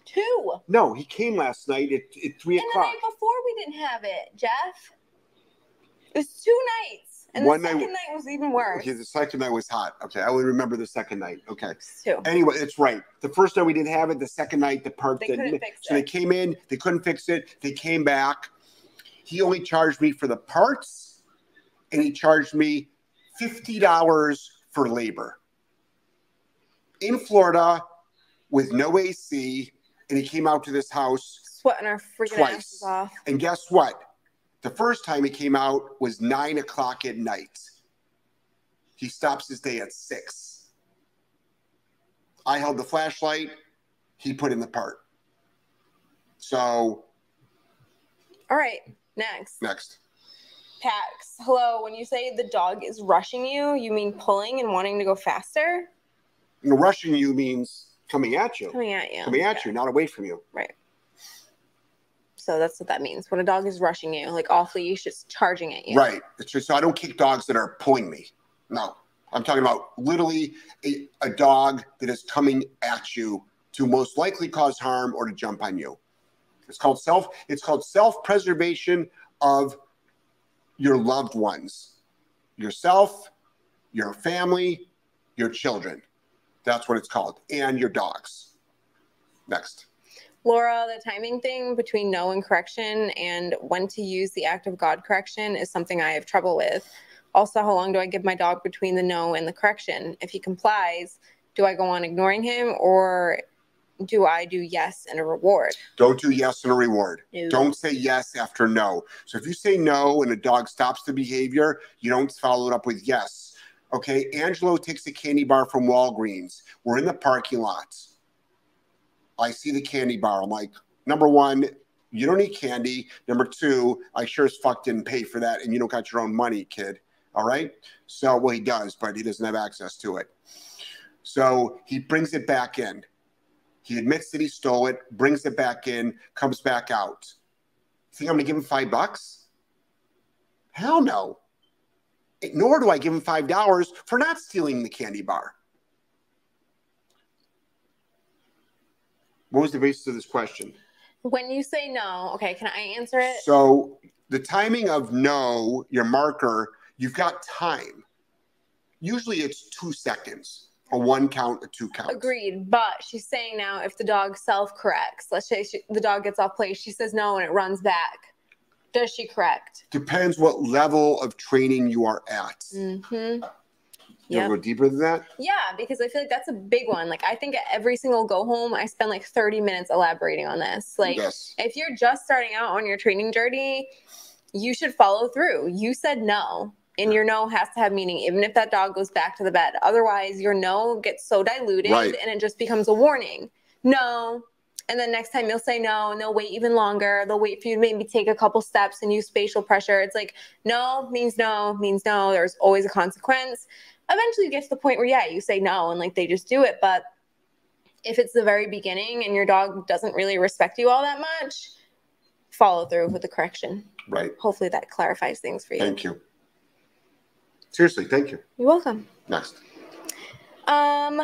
Two. No, he came last night at, at three And the o'clock. night before we didn't have it, Jeff. It was two nights. And One the night- second night, was even worse. Okay, the second night was hot. Okay, I only remember the second night. Okay. Two. Anyway, it's right. The first night we didn't have it. The second night, the part They fix so they came in, they couldn't fix it. They came back. He only charged me for the parts, and he charged me fifty dollars for labor in Florida with no AC. And he came out to this house. Sweating our freaking Twice. asses off. And guess what? The first time he came out was nine o'clock at night. He stops his day at six. I held the flashlight. He put in the part. So All right, next. next. Pax. Hello. When you say the dog is rushing you, you mean pulling and wanting to go faster? Know, rushing you means coming at you. Coming at you. Coming at Yeah. you, not away from you. Right. So that's what that means. When a dog is rushing you, like off leash, it's charging at you. Right. So I don't kick dogs that are pulling me. No. I'm talking about literally a, a dog that is coming at you to most likely cause harm or to jump on you. It's called self, it's called self-preservation of your loved ones. Yourself, your family, your children. That's what it's called. And your dogs. Next. Laura, the timing thing between no and correction and when to use the act of God correction is something I have trouble with. Also, how long do I give my dog between the no and the correction? If he complies, do I go on ignoring him or do I do yes and a reward? Don't do yes and a reward. No. Don't say yes after no. So if you say no and a dog stops the behavior, you don't follow it up with yes. Okay. Angelo takes a candy bar from Walgreens. We're in the parking lot. I see the candy bar. I'm like, number one, you don't need candy. Number two, I sure as fuck didn't pay for that, and you don't got your own money, kid. All right. So, well, he does, but he doesn't have access to it. So he brings it back in. He admits that he stole it, brings it back in, comes back out. Think I'm going to give him five bucks? Hell no. Nor do I give him five dollars for not stealing the candy bar. What was the basis of this question? When you say no, okay, can I answer it? So the timing of no, your marker, you've got time. Usually it's two seconds, a one count, a two count. Agreed, but she's saying now if the dog self corrects, let's say she, the dog gets off place, she says no and it runs back. Does she correct? Depends what level of training you are at. Mm-hmm. You Yeah. go deeper than that? Yeah, because I feel like that's a big one. Like I think at every single go home, I spend like 30 minutes elaborating on this. Like yes. if you're just starting out on your training journey, you should follow through. You said no, and your no has to have meaning, even if that dog goes back to the bed. Otherwise, your no gets so diluted Right. and it just becomes a warning. No. And then next time you'll say no, and they'll wait even longer. They'll wait for you to maybe take a couple steps and use spatial pressure. It's like no means no means no. There's always a consequence. Eventually, you get to the point where yeah, you say no, and like they just do it. But if it's the very beginning and your dog doesn't really respect you all that much, follow through with the correction. Right. Hopefully that clarifies things for you. Thank you. Seriously, thank you. You're welcome. Next. Um,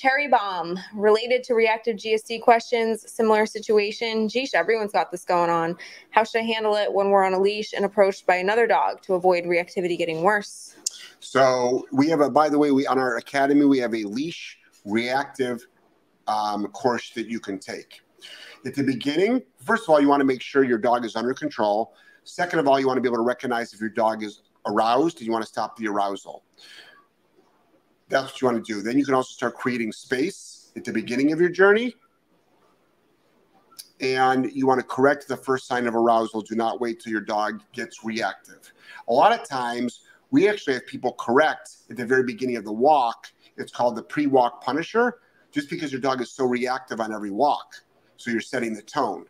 cherry bomb related to reactive GSD questions. Similar situation. Geesh, everyone's got this going on. How should I handle it when we're on a leash and approached by another dog to avoid reactivity getting worse? So we have a, by the way, we on our academy we have a leash reactive um, course that you can take. At the beginning, first of all, you want to make sure your dog is under control. Second of all, you want to be able to recognize if your dog is aroused and you want to stop the arousal. That's what you want to do. Then you can also start creating space at the beginning of your journey. And you want to correct the first sign of arousal. Do not wait till your dog gets reactive. A lot of times, we actually have people correct at the very beginning of the walk. It's called the pre walk punisher, just because your dog is so reactive on every walk. So you're setting the tone.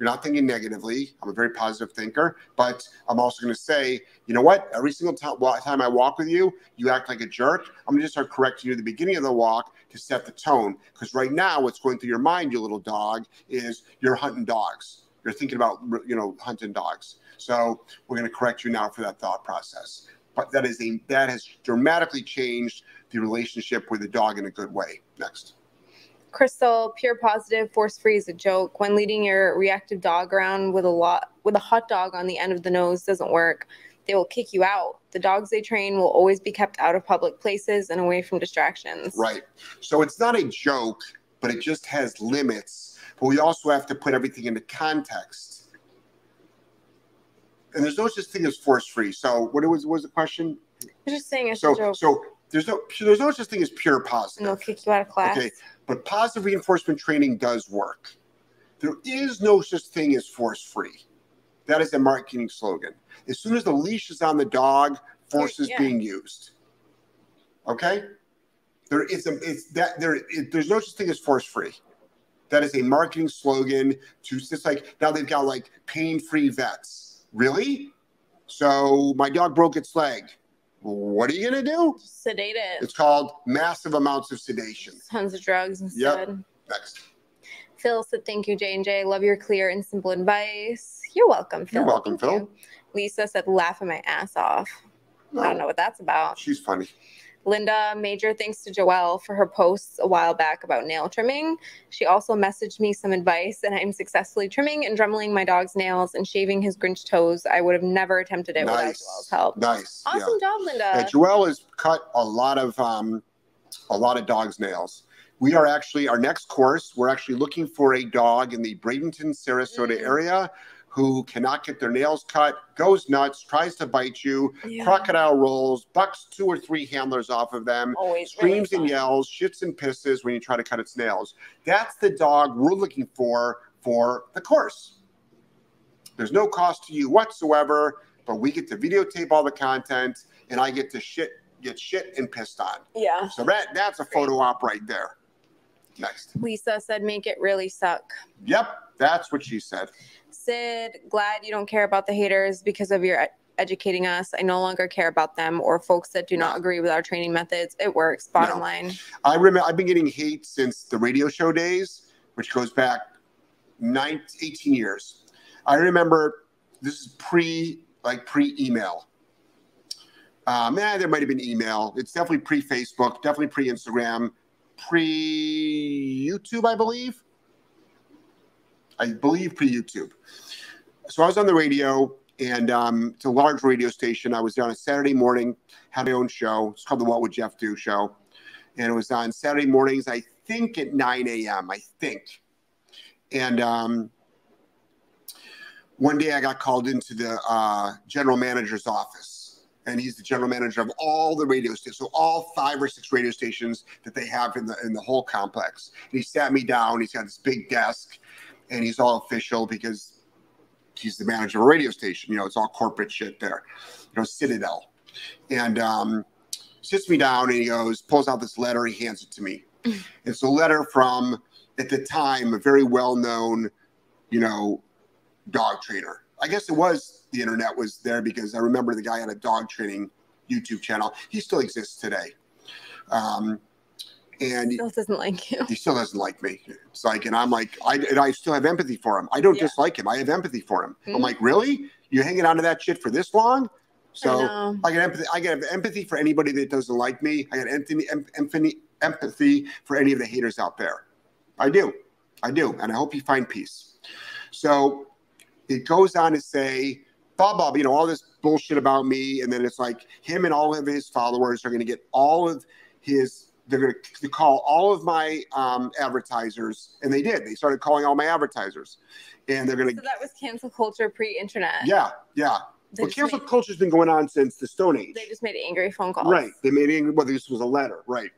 You're not thinking negatively. I'm a very positive thinker, but I'm also going to say, you know what? Every single time, I walk with you, you act like a jerk. I'm going to start correcting you at the beginning of the walk to set the tone. Because right now, what's going through your mind, you little dog, is you're hunting dogs. You're thinking about, you know, hunting dogs. So we're going to correct you now for that thought process. But that is a that has dramatically changed the relationship with the dog in a good way. Next. Crystal, pure positive, force free is a joke. When leading your reactive dog around with a lot with a hot dog on the end of the nose doesn't work, they will kick you out. The dogs they train will always be kept out of public places and away from distractions. Right. So it's not a joke, but it just has limits. But we also have to put everything into context. And there's no such thing as force free. So what was what was the question? I'm just saying it's a So joke. so there's no there's no such thing as pure and they'll kick you out of class. Okay, but positive reinforcement training does work. There is no such thing as force free. That is a marketing slogan. As soon as the leash is on the dog, force is Yeah. being used. Okay? There is a it's that there it, there's no such thing as force free. That is a marketing slogan to just like now they've got like pain free vets. Really? So my dog broke its leg. What are you gonna do? Sedate it. It's called massive amounts of sedation. Tons of drugs instead. Next. Phil said, "Thank you, J and J. Love your clear and simple advice." You're welcome, Phil. You're welcome, Thank Phil. you. Lisa said, "Laughing my ass off." I don't know what that's about. She's funny. Linda, major thanks to Joelle for her posts a while back about nail trimming. She also messaged me some advice, and I'm successfully trimming and dremeling my dog's nails and shaving his Grinch toes. I would have never attempted it without Joelle's help. Nice. Awesome job, Linda. Yeah. Joelle has cut a lot of um, a lot of dogs' nails. We are actually our next course. We're actually looking for a dog in the Bradenton, Sarasota Mm. area who cannot get their nails cut, goes nuts, tries to bite you, Yeah. crocodile rolls, bucks two or three handlers off of them, Always really screams and yells, shits and pisses when you try to cut its nails. That's the dog we're looking for for the course. There's no cost to you whatsoever, but we get to videotape all the content and I get to shit get shit and pissed on. Yeah. So that that's a photo op right there. Next. Lisa said, make it really suck. Yep, that's what she said. Sid, glad you don't care about the haters because of your educating us. I no longer care about them or folks that do not agree with our training methods. It works. Bottom No. line. I remember I've been getting hate since the radio show days, which goes back nine, 18 years. I remember this is pre like pre email. Um, yeah, there might have been email. It's definitely pre Facebook, definitely pre Instagram, pre YouTube, I believe. I believe pre YouTube. So I was on the radio, and um, it's a large radio station. I was there on a Saturday morning, had my own show. It's called the What Would Jeff Do show and it was on Saturday mornings, I think at 9 a.m. I think. And um, one day I got called into the uh, general manager's office, and he's the general manager of all the radio stations, so all five or six radio stations that they have in the in the whole complex. And he sat me down. He's got this big desk, and he's all official because he's the manager of a radio station. You know, it's all corporate shit there. You know, Citadel, and um, sits me down and he goes, pulls out this letter, he hands it to me. It's a letter from, at the time, a very well known, you know, dog trainer. I guess it was the internet was there because I remember the guy had a dog training YouTube channel. He still exists today. Um, and he Still doesn't like you. he still doesn't like me. It's like, and I'm like, I, and I still have empathy for him. I don't Yeah. dislike him. I have empathy for him. I'm Mhm. like, really? You're hanging on to that shit for this long? So know. I get empathy. I get empathy for anybody that doesn't like me. I get empathy, empathy, empathy for any of the haters out there. I do, I do, and I hope you find peace. So it goes on to say, blah blah, you know, all this bullshit about me, and then it's like him and all of his followers are going to get all of his. They're going to call all of my um, advertisers, and they did. They started calling all my advertisers, and they're going So to. that was cancel culture pre-internet. Yeah, yeah. They Well, cancel made, culture's been going on since the Stone Age. they just made angry phone calls. Right. They made angry. well, this was a letter, right.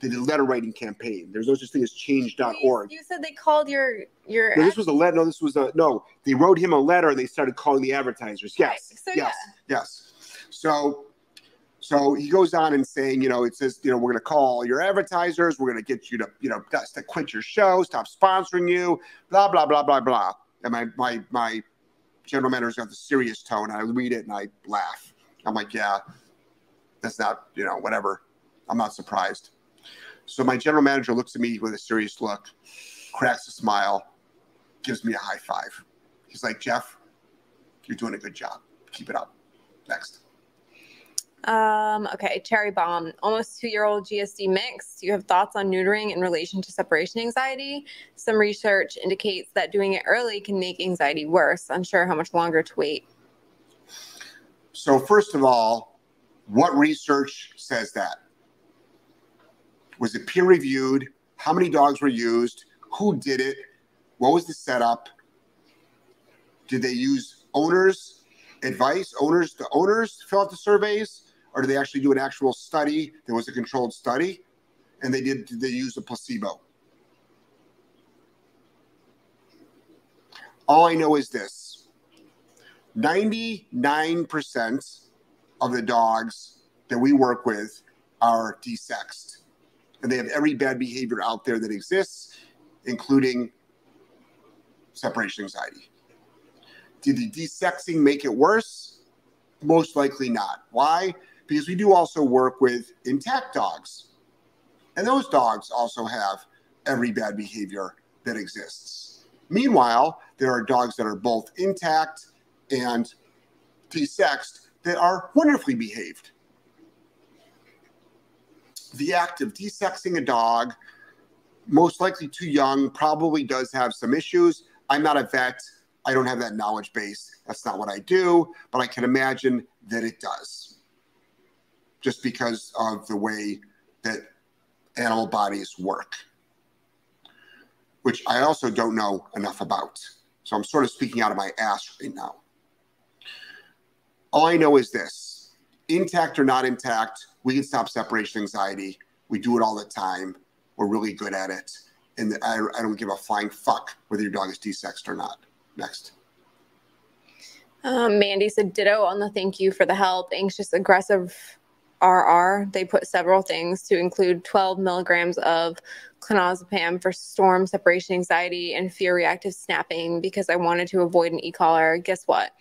They did a letter writing campaign. There's no such thing as change.org. You said they called your your. No, this was a letter. No, this was a, no, they wrote him a letter and they started calling the advertisers. Yes. Right. So, yes. Yes. So, so he goes on and saying, you know, it says, you know, we're going to call your advertisers. We're going to get you to, you know, to quit your show, stop sponsoring you, blah, blah, blah, blah, blah. And my, my, my general manager's got the serious tone. I read it and I laugh. I'm like, yeah, that's not, you know, whatever. I'm not surprised. So my general manager looks at me with a serious look, cracks a smile, gives me a high five. He's like, Jeff, you're doing a good job. Keep it up. Next. Um, okay, Cherry Bomb, almost two year old GSD mix. You have thoughts on neutering in relation to separation anxiety? Some research indicates that doing it early can make anxiety worse. Unsure how much longer to wait. So, first of all, what research says that? Was it peer reviewed? How many dogs were used? Who did it? What was the setup? Did they use owners' advice? Owners, the owners fill out the surveys, or did they actually do an actual study? There was a controlled study, and they did. They use a placebo? All I know is this: ninety-nine percent of the dogs that we work with are desexed, and they have every bad behavior out there that exists, including separation anxiety. Did the desexing make it worse? Most likely not. Why? Because we do also work with intact dogs. And those dogs also have every bad behavior that exists. Meanwhile, there are dogs that are both intact and desexed that are wonderfully behaved. The act of desexing a dog, most likely too young, probably does have some issues. I'm not a vet. I don't have that knowledge base. That's not what I do, but I can imagine that it does. Just because of the way that animal bodies work, which I also don't know enough about. So I'm sort of speaking out of my ass right now. All I know is this intact or not intact, we can stop separation anxiety. We do it all the time. We're really good at it. And I, I don't give a flying fuck whether your dog is desexed or not. Next. Um, Mandy said ditto on the thank you for the help. Anxious aggressive RR. They put several things to include 12 milligrams of clonazepam for storm separation anxiety and fear reactive snapping because I wanted to avoid an e-collar. Guess what?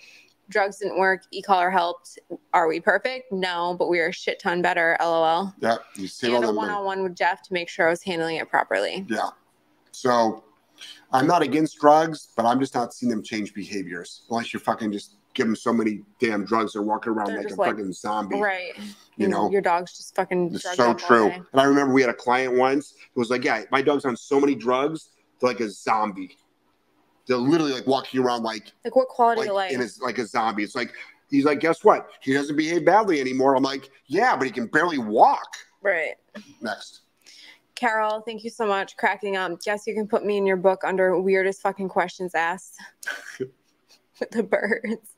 Drugs didn't work. E-collar helped. Are we perfect? No, but we are a shit ton better. LOL. Yeah, you save all a one-on-one with Jeff to make sure I was handling it properly. Yeah. So I'm not against drugs, but I'm just not seeing them change behaviors unless you're fucking just give them so many damn drugs they're walking around They're like a like- fucking zombie. Right. You know, your dog's just fucking. It's so true. And I remember we had a client once who was like, Yeah, my dog's on so many drugs, they're like a zombie. They're literally like walking around like Like what quality like of life? in his like a zombie. It's like he's like, guess what? He doesn't behave badly anymore. I'm like, yeah, but he can barely walk. right. Next. Carol, thank you so much. Cracking up. Guess you can put me in your book under weirdest fucking questions asked with the birds.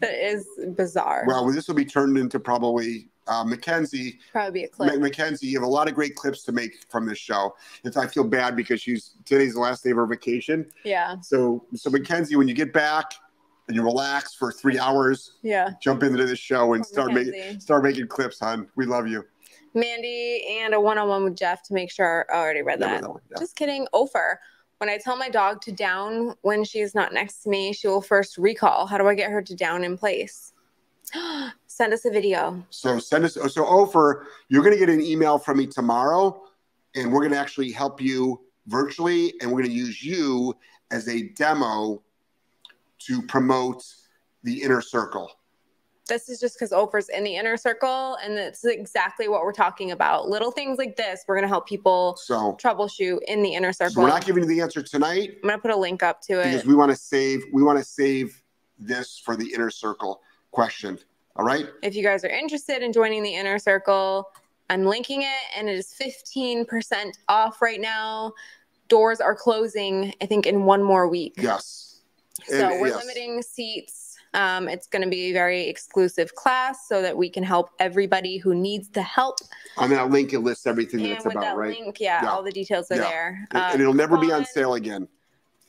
That is bizarre. Well, this will be turned into probably uh, Mackenzie. Probably a clip. Mackenzie, you have a lot of great clips to make from this show. It's, I feel bad because she's today's the last day of her vacation. Yeah. So, so Mackenzie, when you get back and you relax for three hours, Yeah. jump into this show and Poor start making start making clips, hon. We love you. Mandy and a one on one with Jeff to make sure. I already read Yeah, that. one, yeah. Just kidding. Ofer. When I tell my dog to down when she is not next to me, she will first recall. How do I get her to down in place? Send us a video. So send us. So Ofer, you're going to get an email from me tomorrow, and we're going to actually help you virtually, and we're going to use you as a demo to promote the inner circle. This is just because Ofer's in the inner circle, and it's exactly what we're talking about. Little things like this, we're gonna help people So, troubleshoot in the inner circle. so we're not giving you the answer tonight I'm gonna put a link up to it because we want to save. We want to save this for the inner circle question. All right. If you guys are interested in joining the inner circle, I'm linking it, and it is 15% off right now. Doors are closing, I think, in one more week. Yes. So And- we're yes. limiting seats. Um, it's going to be a very exclusive class so that we can help everybody who needs the help. On that link, it lists everything that And it's about, that right? link, yeah, Yeah. all the details are Yeah. there. And- Uh, and it'll never be on sale again.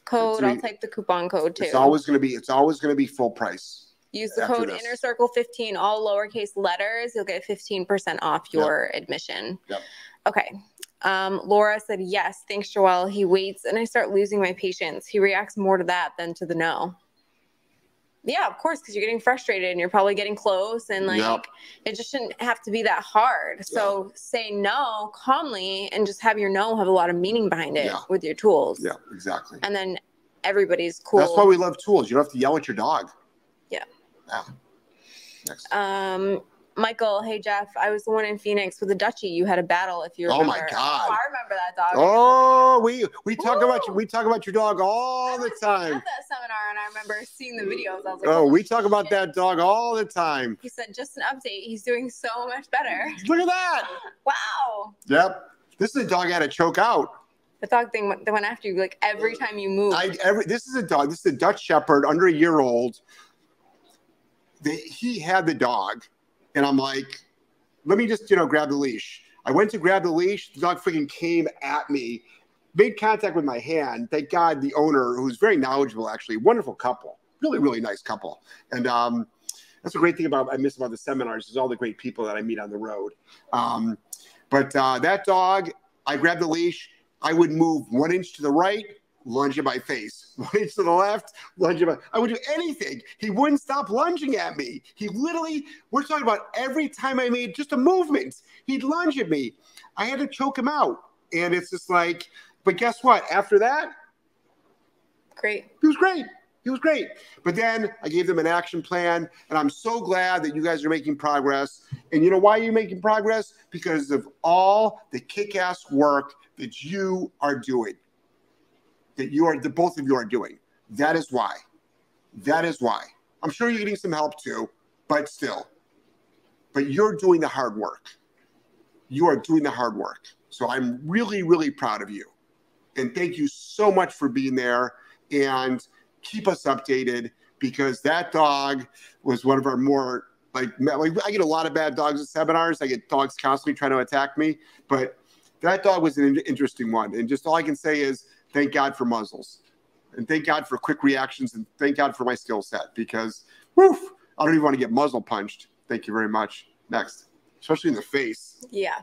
Code, I'll type the coupon code too. It's always going to be. It's always going to be full price. Use the code this. Inner Circle 15, all lowercase letters. You'll get 15% off Yep. your admission. Yep. Okay. Um, Laura said, Yes, thanks, Joelle. He waits and I start losing my patience. He reacts more to that than to the no. Yeah, of course, because you're getting frustrated and you're probably getting close, and like Yep. it just shouldn't have to be that hard. So say no calmly and just have your no have a lot of meaning behind it Yeah. with your tools. Yeah, exactly. And then everybody's cool. That's why we love tools. You don't have to yell at your dog. Yeah. Yeah. Next. Um, Michael, hey Jeff, I was the one in Phoenix with the Dutchie. You had a battle, if you remember. Oh my God. Oh, I remember that dog. Oh, we we talk Woo! about you. We talk about your dog all I the was time. At that seminar, and I remember seeing the videos. I was like, Oh, "Holy we talk about that dog all the time. He said, just an update. He's doing so much better. Look at that. Wow. Yep. This is a dog I had to choke out. The dog thing that went after you like every time you move. I every this is a dog. This is a Dutch Shepherd, under a year old. They, he had the dog, and I'm like, let me just you know grab the leash. I went to grab the leash. The dog freaking came at me, made contact with my hand. Thank God the owner, who's very knowledgeable, actually, wonderful couple, really really nice couple, and um, that's a great thing about I miss about the seminars is all the great people that I meet on the road. Um, but uh, that dog, I grabbed the leash. I would move one inch to the right, lunge at my face. One inch to the left, lunge at my. I would do anything. He wouldn't stop lunging at me. He literally. We're talking about every time I made just a movement, he'd lunge at me. I had to choke him out, and it's just like. But guess what? After that, Great. he was great. He was great. But then I gave them an action plan, and I'm so glad that you guys are making progress. And you know why you're making progress? Because of all the kick ass work that you are doing, that you are, the both of you are doing. That is why. That is why. I'm sure you're getting some help too, but still. But you're doing the hard work. You are doing the hard work. So I'm really, really proud of you. And thank you so much for being there and keep us updated because that dog was one of our more like I get a lot of bad dogs at seminars. I get dogs constantly trying to attack me, but that dog was an interesting one. And just all I can say is thank God for muzzles, and thank God for quick reactions, and thank God for my skill set because woof, I don't even want to get muzzle punched. Thank you very much. Next, especially in the face. Yeah.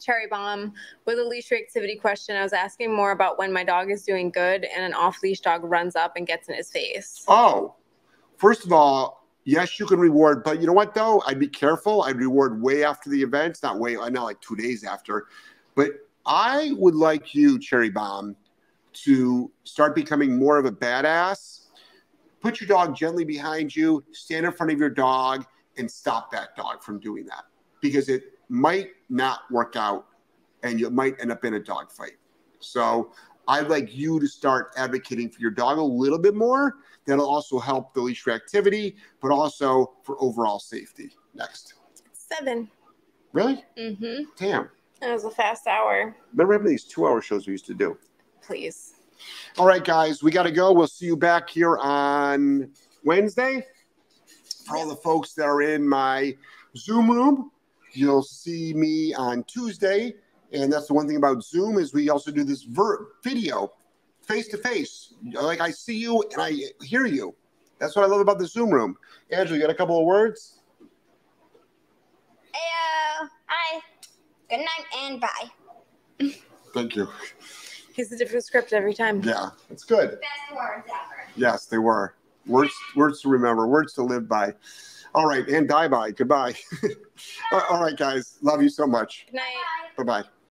Cherry Bomb with a leash reactivity question. I was asking more about when my dog is doing good and an off leash dog runs up and gets in his face. Oh, first of all, yes, you can reward, but you know what though? I'd be careful. I'd reward way after the event, not way, not like two days after. But I would like you, Cherry Bomb, to start becoming more of a badass. Put your dog gently behind you, stand in front of your dog, and stop that dog from doing that because it might not work out and you might end up in a dog fight. So I'd like you to start advocating for your dog a little bit more. That'll also help the leash reactivity, but also for overall safety. Next. Seven. Really? Mm-hmm. Damn. That was a fast hour. Remember these two hour shows we used to do? Please. All right, guys, we got to go. We'll see you back here on Wednesday. For all the folks that are in my Zoom room, you'll see me on Tuesday. And that's the one thing about Zoom is we also do this ver- video face to face. Like I see you and I hear you. That's what I love about the Zoom room. Angela, you got a couple of words? Heyo. Hi. Good night and bye. Thank you. He's a different script every time. Yeah, it's good. Best words ever. Yes, they were. Words words to remember, words to live by. All right, and die by. Goodbye. All right, guys. Love you so much. Good night. Bye. Bye bye.